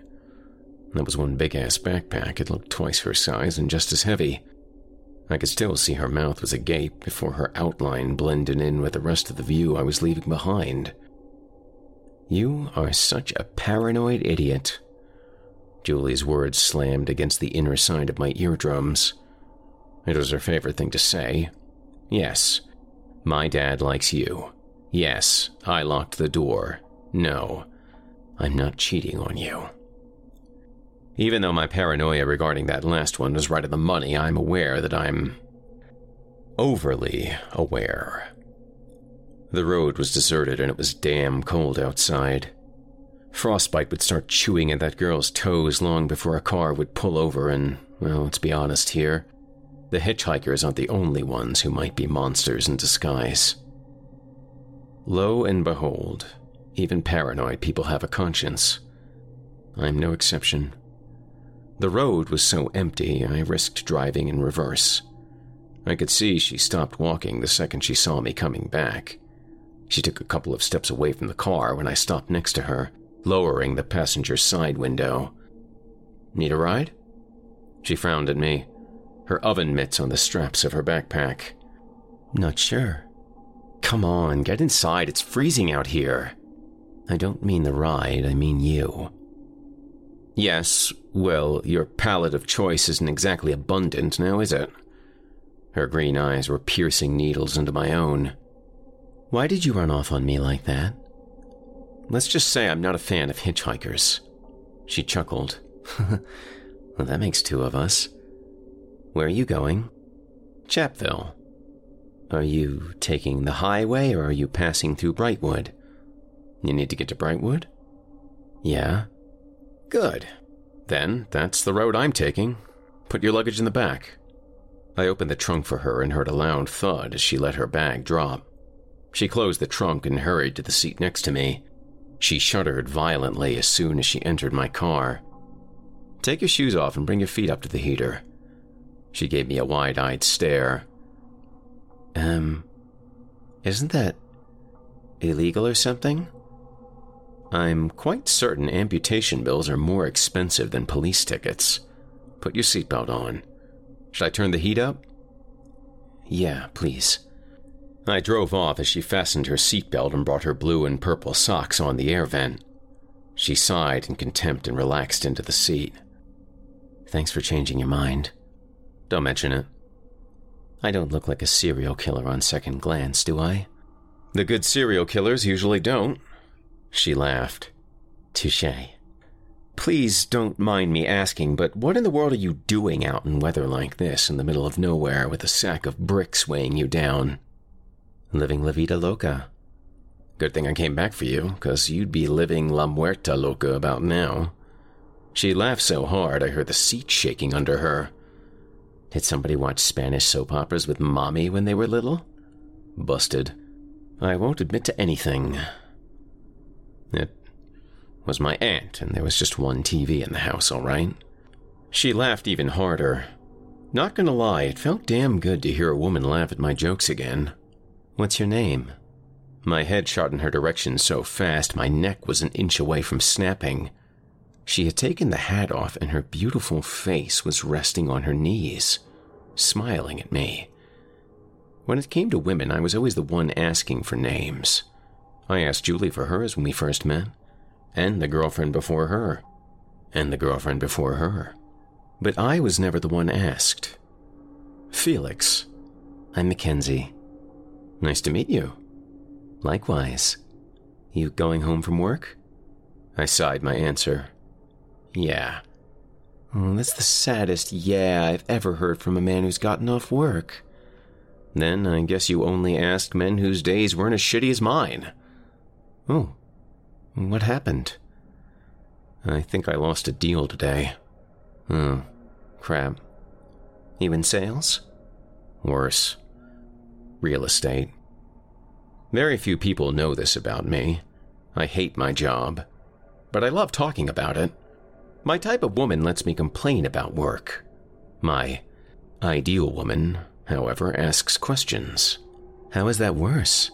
That was one big ass backpack. It looked twice her size and just as heavy. I could still see her mouth was agape before her outline blended in with the rest of the view I was leaving behind. You are such a paranoid idiot. Julie's words slammed against the inner side of my eardrums. It was her favorite thing to say. Yes, my dad likes you. Yes, I locked the door. No, I'm not cheating on you. Even though my paranoia regarding that last one was right on the money, I'm aware that I'm overly aware. The road was deserted and it was damn cold outside. Frostbite would start chewing at that girl's toes long before a car would pull over, and, well, let's be honest here. The hitchhikers aren't the only ones who might be monsters in disguise. Lo and behold, even paranoid people have a conscience. I'm no exception. The road was so empty, I risked driving in reverse. I could see she stopped walking the second she saw me coming back. She took a couple of steps away from the car when I stopped next to her, lowering the passenger side window. Need a ride? She frowned at me, her oven mitts on the straps of her backpack. Not sure. Come on, get inside. It's freezing out here. I don't mean the ride, I mean you. Yes, well, your palette of choice isn't exactly abundant now, is it? Her green eyes were piercing needles into my own. Why did you run off on me like that? Let's just say I'm not a fan of hitchhikers. She chuckled. well, that makes two of us. Where are you going? Chapville. Are you taking the highway or are you passing through Brightwood? You need to get to Brightwood? Yeah. Good. Then that's the road I'm taking. Put your luggage in the back. I opened the trunk for her and heard a loud thud as she let her bag drop. She closed the trunk and hurried to the seat next to me. She shuddered violently as soon as she entered my car. Take your shoes off and bring your feet up to the heater. She gave me a wide eyed stare. Um, isn't that illegal or something? I'm quite certain amputation bills are more expensive than police tickets. Put your seatbelt on. Should I turn the heat up? Yeah, please. I drove off as she fastened her seatbelt and brought her blue and purple socks on the air vent. She sighed in contempt and relaxed into the seat. Thanks for changing your mind. Don't mention it. I don't look like a serial killer on second glance, do I? The good serial killers usually don't. She laughed. Touche. Please don't mind me asking, but what in the world are you doing out in weather like this in the middle of nowhere with a sack of bricks weighing you down? Living La Vida Loca. Good thing I came back for you, because you'd be living La Muerta Loca about now. She laughed so hard I heard the seat shaking under her. Did somebody watch Spanish soap operas with mommy when they were little? Busted. I won't admit to anything. It was my aunt, and there was just one TV in the house, all right? She laughed even harder. Not gonna lie, it felt damn good to hear a woman laugh at my jokes again. What's your name? My head shot in her direction so fast my neck was an inch away from snapping. She had taken the hat off, and her beautiful face was resting on her knees, smiling at me. When it came to women, I was always the one asking for names. I asked Julie for hers when we first met, and the girlfriend before her, and the girlfriend before her. But I was never the one asked. Felix. I'm Mackenzie. Nice to meet you. Likewise. You going home from work? I sighed my answer. Yeah. That's the saddest yeah I've ever heard from a man who's gotten off work. Then I guess you only asked men whose days weren't as shitty as mine. Oh, what happened? I think I lost a deal today. Oh, crap. You in sales? Worse. Real estate. Very few people know this about me. I hate my job, but I love talking about it. My type of woman lets me complain about work. My ideal woman, however, asks questions. How is that worse?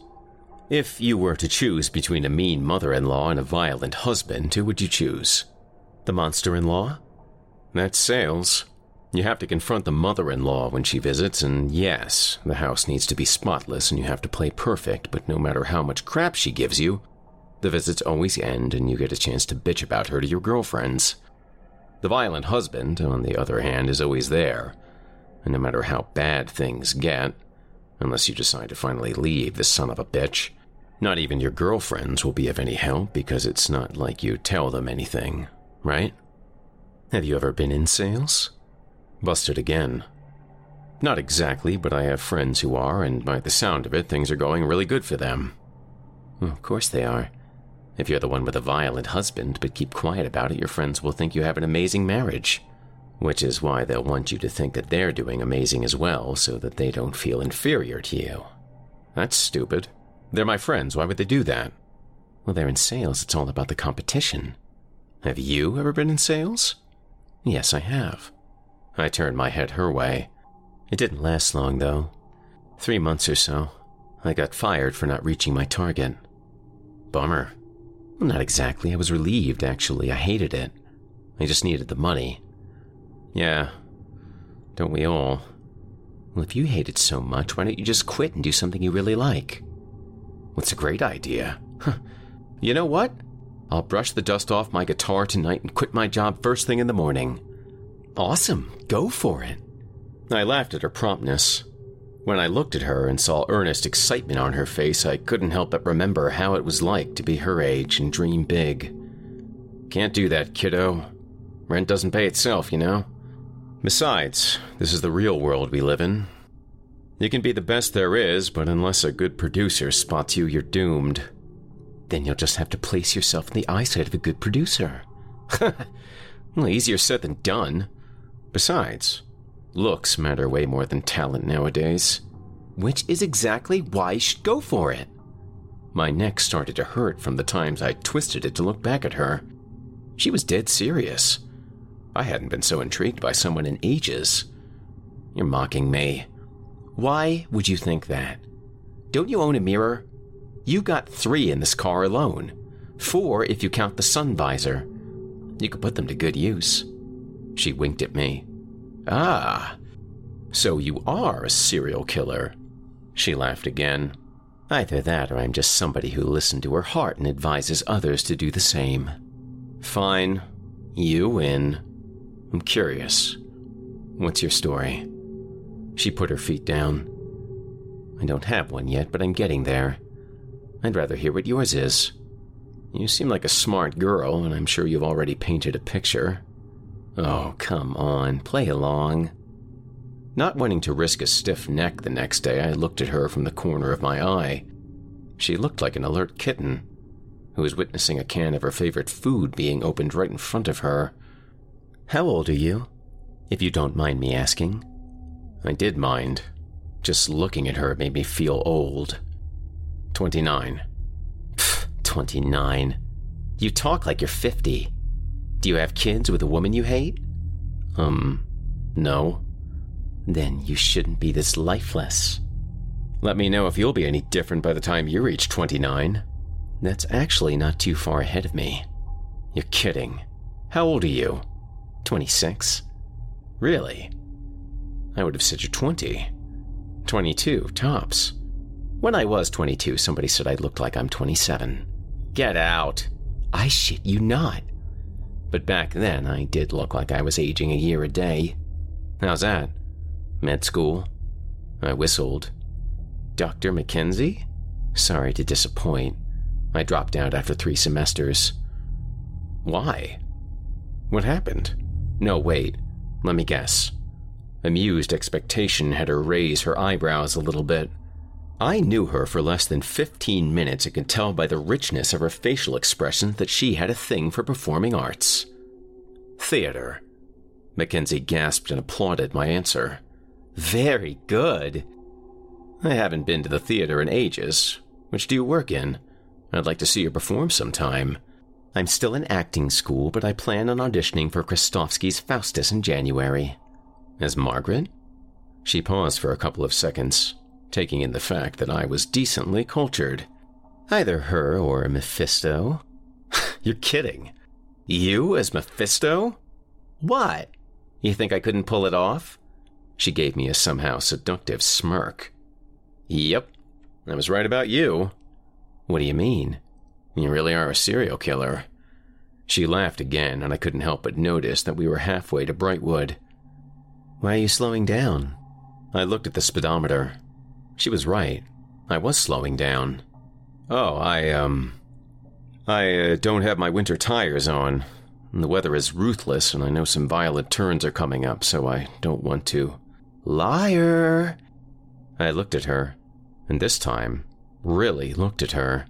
If you were to choose between a mean mother in law and a violent husband, who would you choose? The monster in law? That's sales. You have to confront the mother in law when she visits, and yes, the house needs to be spotless and you have to play perfect, but no matter how much crap she gives you, the visits always end and you get a chance to bitch about her to your girlfriends. The violent husband, on the other hand, is always there, and no matter how bad things get, unless you decide to finally leave the son of a bitch. Not even your girlfriends will be of any help because it's not like you tell them anything, right? Have you ever been in sales? Busted again. Not exactly, but I have friends who are, and by the sound of it, things are going really good for them. of course they are. If you're the one with a violent husband but keep quiet about it, your friends will think you have an amazing marriage which is why they'll want you to think that they're doing amazing as well so that they don't feel inferior to you. That's stupid. They're my friends. Why would they do that? Well, they're in sales. It's all about the competition. Have you ever been in sales? Yes, I have. I turned my head her way. It didn't last long, though. Three months or so. I got fired for not reaching my target. Bummer. Well, not exactly. I was relieved, actually. I hated it. I just needed the money. Yeah. Don't we all? Well, if you hate it so much, why don't you just quit and do something you really like? What's a great idea? Huh. You know what? I'll brush the dust off my guitar tonight and quit my job first thing in the morning. Awesome. Go for it. I laughed at her promptness. When I looked at her and saw earnest excitement on her face, I couldn't help but remember how it was like to be her age and dream big. Can't do that, kiddo. Rent doesn't pay itself, you know? Besides, this is the real world we live in. You can be the best there is, but unless a good producer spots you, you're doomed. Then you'll just have to place yourself in the eyesight of a good producer. well, easier said than done. Besides, looks matter way more than talent nowadays. Which is exactly why you should go for it. My neck started to hurt from the times I twisted it to look back at her. She was dead serious. I hadn't been so intrigued by someone in ages. You're mocking me. Why would you think that? Don't you own a mirror? You got three in this car alone. Four if you count the sun visor. You could put them to good use. She winked at me. Ah, so you are a serial killer. She laughed again. Either that or I'm just somebody who listened to her heart and advises others to do the same. Fine. You win. I'm curious. What's your story? She put her feet down. I don't have one yet, but I'm getting there. I'd rather hear what yours is. You seem like a smart girl, and I'm sure you've already painted a picture. Oh, come on, play along. Not wanting to risk a stiff neck the next day, I looked at her from the corner of my eye. She looked like an alert kitten who was witnessing a can of her favorite food being opened right in front of her. How old are you? If you don't mind me asking. I did mind. Just looking at her made me feel old. 29. Pfft, 29. You talk like you're 50. Do you have kids with a woman you hate? Um, no. Then you shouldn't be this lifeless. Let me know if you'll be any different by the time you reach 29. That's actually not too far ahead of me. You're kidding. How old are you? 26? Really? I would have said you're 20. 22, tops. When I was 22, somebody said I looked like I'm 27. Get out. I shit you not. But back then, I did look like I was aging a year a day. How's that? Med school? I whistled. Dr. Mackenzie? Sorry to disappoint. I dropped out after three semesters. Why? What happened? No, wait. Let me guess. Amused expectation had her raise her eyebrows a little bit. I knew her for less than 15 minutes and could tell by the richness of her facial expression that she had a thing for performing arts. Theater. Mackenzie gasped and applauded my answer. Very good. I haven't been to the theater in ages. Which do you work in? I'd like to see you perform sometime. I'm still in acting school, but I plan on auditioning for Kristofsky's Faustus in January. As Margaret? She paused for a couple of seconds, taking in the fact that I was decently cultured. Either her or Mephisto. You're kidding. You as Mephisto? What? You think I couldn't pull it off? She gave me a somehow seductive smirk. Yep, I was right about you. What do you mean? You really are a serial killer. She laughed again, and I couldn't help but notice that we were halfway to Brightwood. Why are you slowing down? I looked at the speedometer. She was right. I was slowing down. Oh, I, um. I uh, don't have my winter tires on. The weather is ruthless, and I know some violent turns are coming up, so I don't want to. Liar! I looked at her, and this time, really looked at her.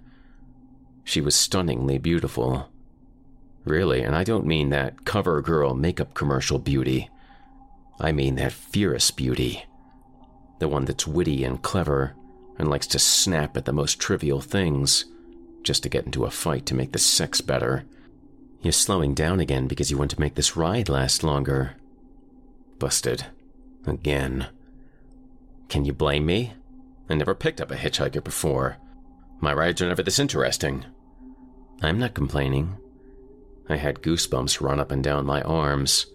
She was stunningly beautiful. Really, and I don't mean that cover girl makeup commercial beauty. I mean that fierce beauty. The one that's witty and clever and likes to snap at the most trivial things just to get into a fight to make the sex better. You're slowing down again because you want to make this ride last longer. Busted. Again. Can you blame me? I never picked up a hitchhiker before. My rides are never this interesting. I'm not complaining. I had goosebumps run up and down my arms.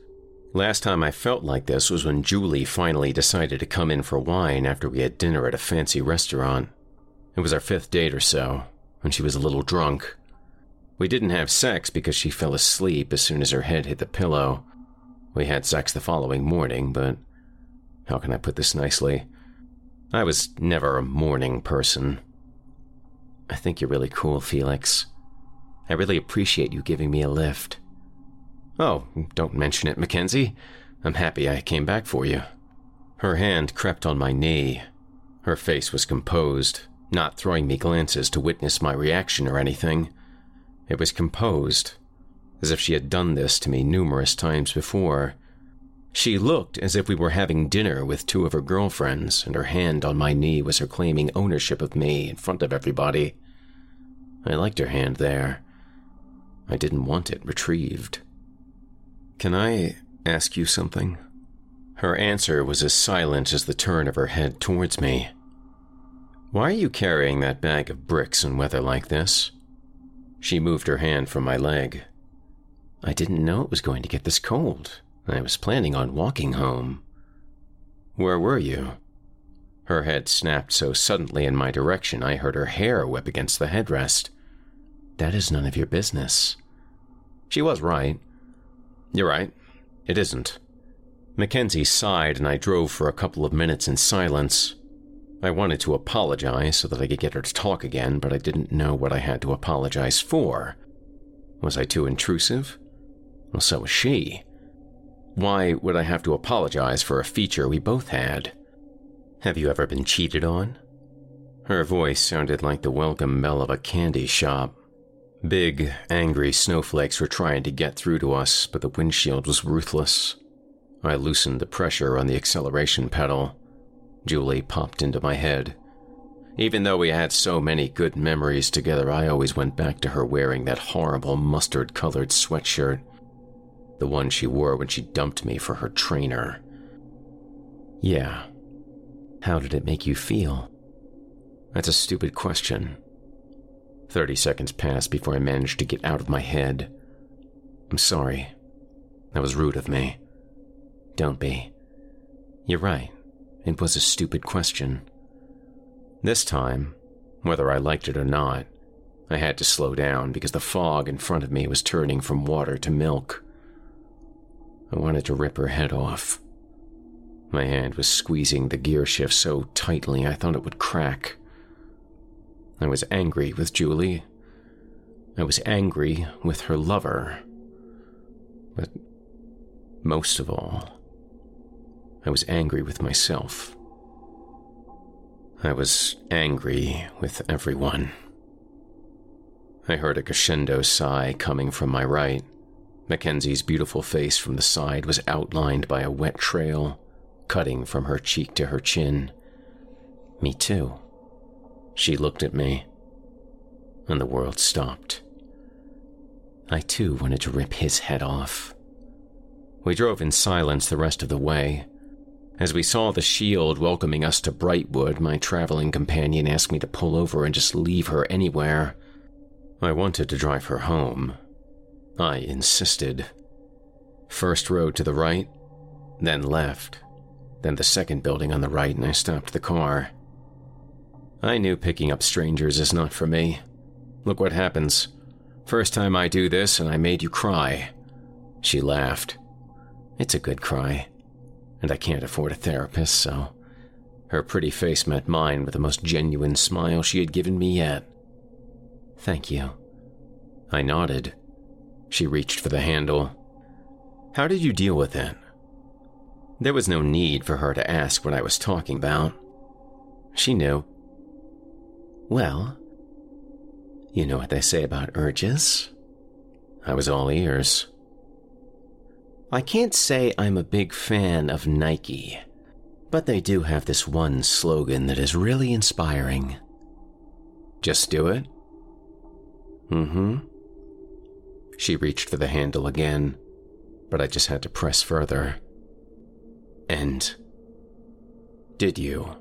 Last time I felt like this was when Julie finally decided to come in for wine after we had dinner at a fancy restaurant. It was our fifth date or so, and she was a little drunk. We didn't have sex because she fell asleep as soon as her head hit the pillow. We had sex the following morning, but how can I put this nicely? I was never a morning person. I think you're really cool, Felix. I really appreciate you giving me a lift. Oh, don't mention it, Mackenzie. I'm happy I came back for you. Her hand crept on my knee. Her face was composed, not throwing me glances to witness my reaction or anything. It was composed, as if she had done this to me numerous times before. She looked as if we were having dinner with two of her girlfriends, and her hand on my knee was her claiming ownership of me in front of everybody. I liked her hand there. I didn't want it retrieved. Can I ask you something? Her answer was as silent as the turn of her head towards me. Why are you carrying that bag of bricks in weather like this? She moved her hand from my leg. I didn't know it was going to get this cold. I was planning on walking home. Where were you? Her head snapped so suddenly in my direction I heard her hair whip against the headrest. That is none of your business. She was right. You're right. It isn't. Mackenzie sighed and I drove for a couple of minutes in silence. I wanted to apologize so that I could get her to talk again, but I didn't know what I had to apologize for. Was I too intrusive? Well, so was she. Why would I have to apologize for a feature we both had? Have you ever been cheated on? Her voice sounded like the welcome bell of a candy shop. Big, angry snowflakes were trying to get through to us, but the windshield was ruthless. I loosened the pressure on the acceleration pedal. Julie popped into my head. Even though we had so many good memories together, I always went back to her wearing that horrible mustard colored sweatshirt. The one she wore when she dumped me for her trainer. Yeah. How did it make you feel? That's a stupid question. Thirty seconds passed before I managed to get out of my head. I'm sorry. That was rude of me. Don't be. You're right. It was a stupid question. This time, whether I liked it or not, I had to slow down because the fog in front of me was turning from water to milk. I wanted to rip her head off. My hand was squeezing the gear shift so tightly I thought it would crack. I was angry with Julie. I was angry with her lover. But most of all, I was angry with myself. I was angry with everyone. I heard a crescendo sigh coming from my right. Mackenzie's beautiful face from the side was outlined by a wet trail, cutting from her cheek to her chin. Me too. She looked at me, and the world stopped. I too wanted to rip his head off. We drove in silence the rest of the way, as we saw the shield welcoming us to Brightwood, my traveling companion asked me to pull over and just leave her anywhere. I wanted to drive her home. I insisted. First road to the right, then left, then the second building on the right, and I stopped the car. I knew picking up strangers is not for me. Look what happens. First time I do this, and I made you cry. She laughed. It's a good cry and I can't afford a therapist, so. Her pretty face met mine with the most genuine smile she had given me yet. Thank you. I nodded. She reached for the handle. How did you deal with it? There was no need for her to ask what I was talking about. She knew. Well, you know what they say about urges. I was all ears. I can't say I'm a big fan of Nike, but they do have this one slogan that is really inspiring. Just do it? Mm hmm. She reached for the handle again, but I just had to press further. And. Did you?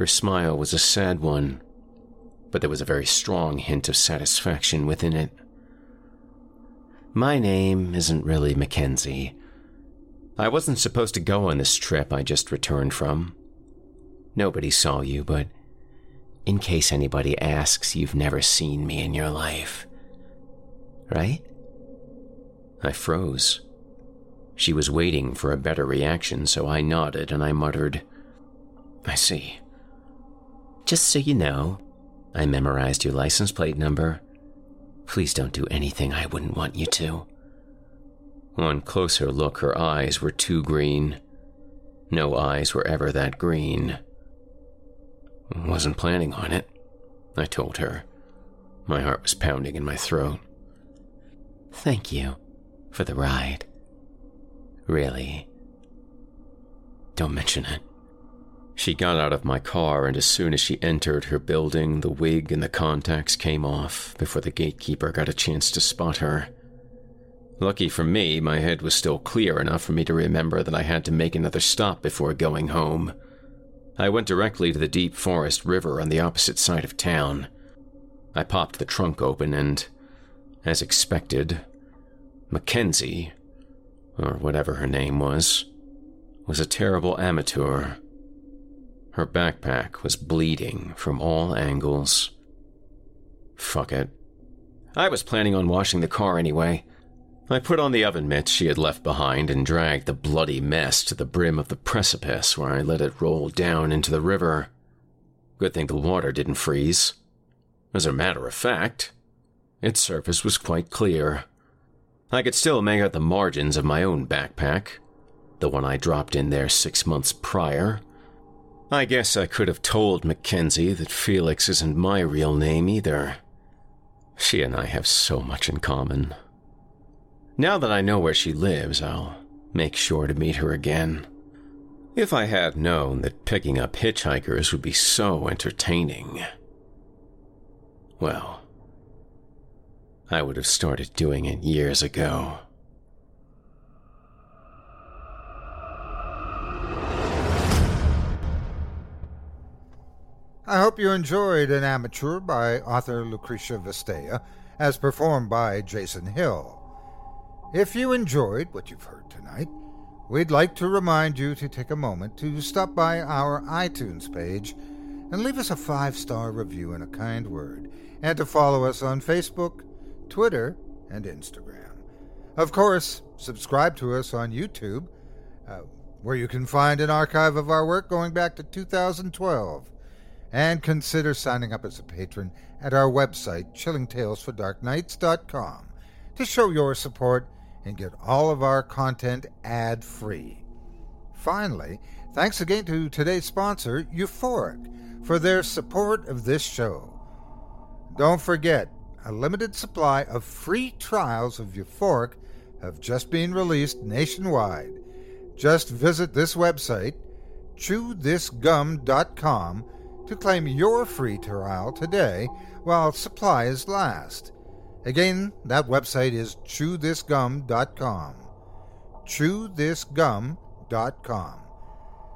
Her smile was a sad one, but there was a very strong hint of satisfaction within it. My name isn't really Mackenzie. I wasn't supposed to go on this trip I just returned from. Nobody saw you, but in case anybody asks, you've never seen me in your life. Right? I froze. She was waiting for a better reaction, so I nodded and I muttered, I see. Just so you know, I memorized your license plate number Please don't do anything I wouldn't want you to. On closer look, her eyes were too green. No eyes were ever that green. Wasn't planning on it, I told her. My heart was pounding in my throat. Thank you for the ride. Really. Don't mention it. She got out of my car, and as soon as she entered her building, the wig and the contacts came off before the gatekeeper got a chance to spot her. Lucky for me, my head was still clear enough for me to remember that I had to make another stop before going home. I went directly to the deep forest river on the opposite side of town. I popped the trunk open and, as expected, Mackenzie, or whatever her name was, was a terrible amateur. Her backpack was bleeding from all angles. Fuck it. I was planning on washing the car anyway. I put on the oven mitts she had left behind and dragged the bloody mess to the brim of the precipice where I let it roll down into the river. Good thing the water didn't freeze. As a matter of fact, its surface was quite clear. I could still make out the margins of my own backpack, the one I dropped in there six months prior. I guess I could have told Mackenzie that Felix isn't my real name either. She and I have so much in common. Now that I know where she lives, I'll make sure to meet her again. If I had known that picking up hitchhikers would be so entertaining, well, I would have started doing it years ago. I hope you enjoyed An Amateur by author Lucretia Vistea, as performed by Jason Hill. If you enjoyed what you've heard tonight, we'd like to remind you to take a moment to stop by our iTunes page and leave us a five star review and a kind word, and to follow us on Facebook, Twitter, and Instagram. Of course, subscribe to us on YouTube, uh, where you can find an archive of our work going back to 2012. And consider signing up as a patron at our website, chillingtalesfordarknights.com, to show your support and get all of our content ad free. Finally, thanks again to today's sponsor, Euphoric, for their support of this show. Don't forget, a limited supply of free trials of Euphoric have just been released nationwide. Just visit this website, chewthisgum.com, to claim your free trial today while supplies last. Again, that website is chewthisgum.com. Chewthisgum.com.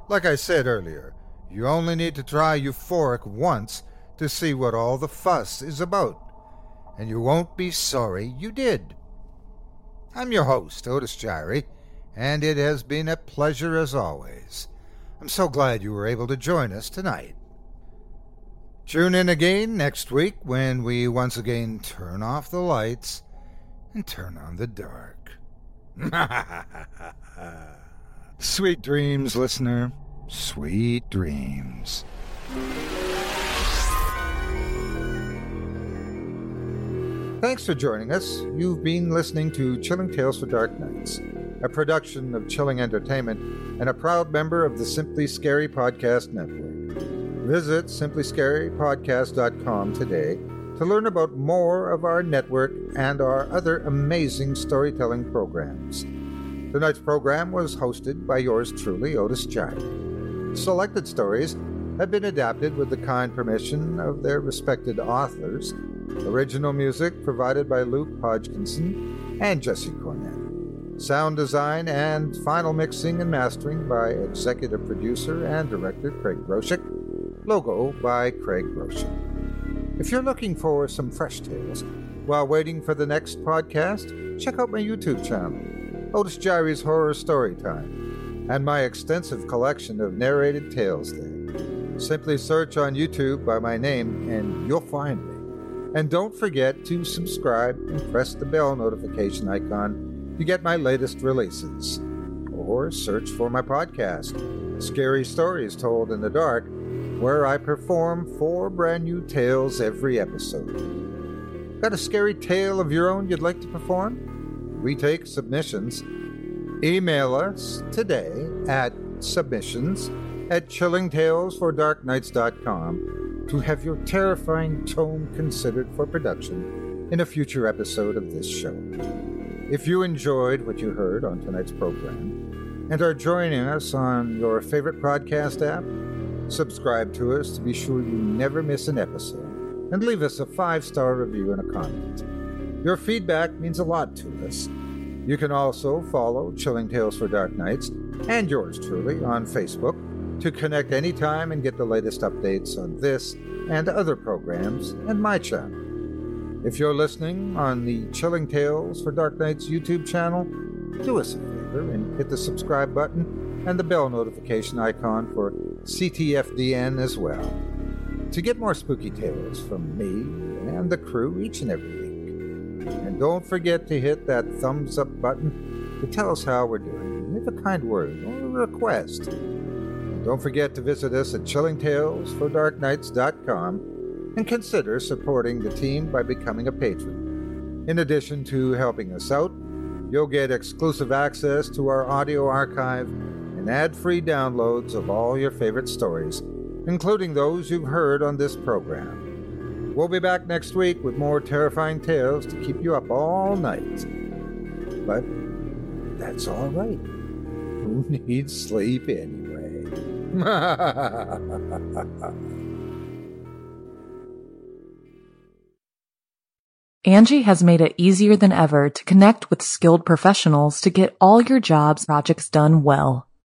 Like I said earlier, you only need to try Euphoric once to see what all the fuss is about, and you won't be sorry you did. I'm your host, Otis Jiry, and it has been a pleasure as always. I'm so glad you were able to join us tonight. Tune in again next week when we once again turn off the lights and turn on the dark. Sweet dreams, listener. Sweet dreams. Thanks for joining us. You've been listening to Chilling Tales for Dark Nights, a production of Chilling Entertainment and a proud member of the Simply Scary Podcast Network. Visit simplyscarypodcast.com today to learn about more of our network and our other amazing storytelling programs. Tonight's program was hosted by yours truly, Otis Jiry. Selected stories have been adapted with the kind permission of their respected authors. Original music provided by Luke Hodgkinson and Jesse Cornett. Sound design and final mixing and mastering by executive producer and director Craig Groshek. Logo by Craig Groshek. If you're looking for some fresh tales while waiting for the next podcast, check out my YouTube channel, Otis Jiry's Horror Storytime, and my extensive collection of narrated tales there. Simply search on YouTube by my name and you'll find me. And don't forget to subscribe and press the bell notification icon to get my latest releases. Or search for my podcast, Scary Stories Told in the Dark, where I perform four brand new tales every episode. Got a scary tale of your own you'd like to perform? We take submissions. Email us today at submissions at chillingtalesfordarknights.com to have your terrifying tome considered for production in a future episode of this show. If you enjoyed what you heard on tonight's program and are joining us on your favorite podcast app, Subscribe to us to be sure you never miss an episode, and leave us a five star review and a comment. Your feedback means a lot to us. You can also follow Chilling Tales for Dark Nights and yours truly on Facebook to connect anytime and get the latest updates on this and other programs and my channel. If you're listening on the Chilling Tales for Dark Nights YouTube channel, do us a favor and hit the subscribe button and the bell notification icon for CTFDN as well. To get more spooky tales from me and the crew each and every week. And don't forget to hit that thumbs up button to tell us how we're doing. Leave a kind word or a request. And don't forget to visit us at chillingtalesfordarknights.com and consider supporting the team by becoming a patron. In addition to helping us out, you'll get exclusive access to our audio archive and ad free downloads of all your favorite stories, including those you've heard on this program. We'll be back next week with more terrifying tales to keep you up all night. But that's all right. Who needs sleep anyway? Angi has made it easier than ever to connect with skilled professionals to get all your jobs projects done well.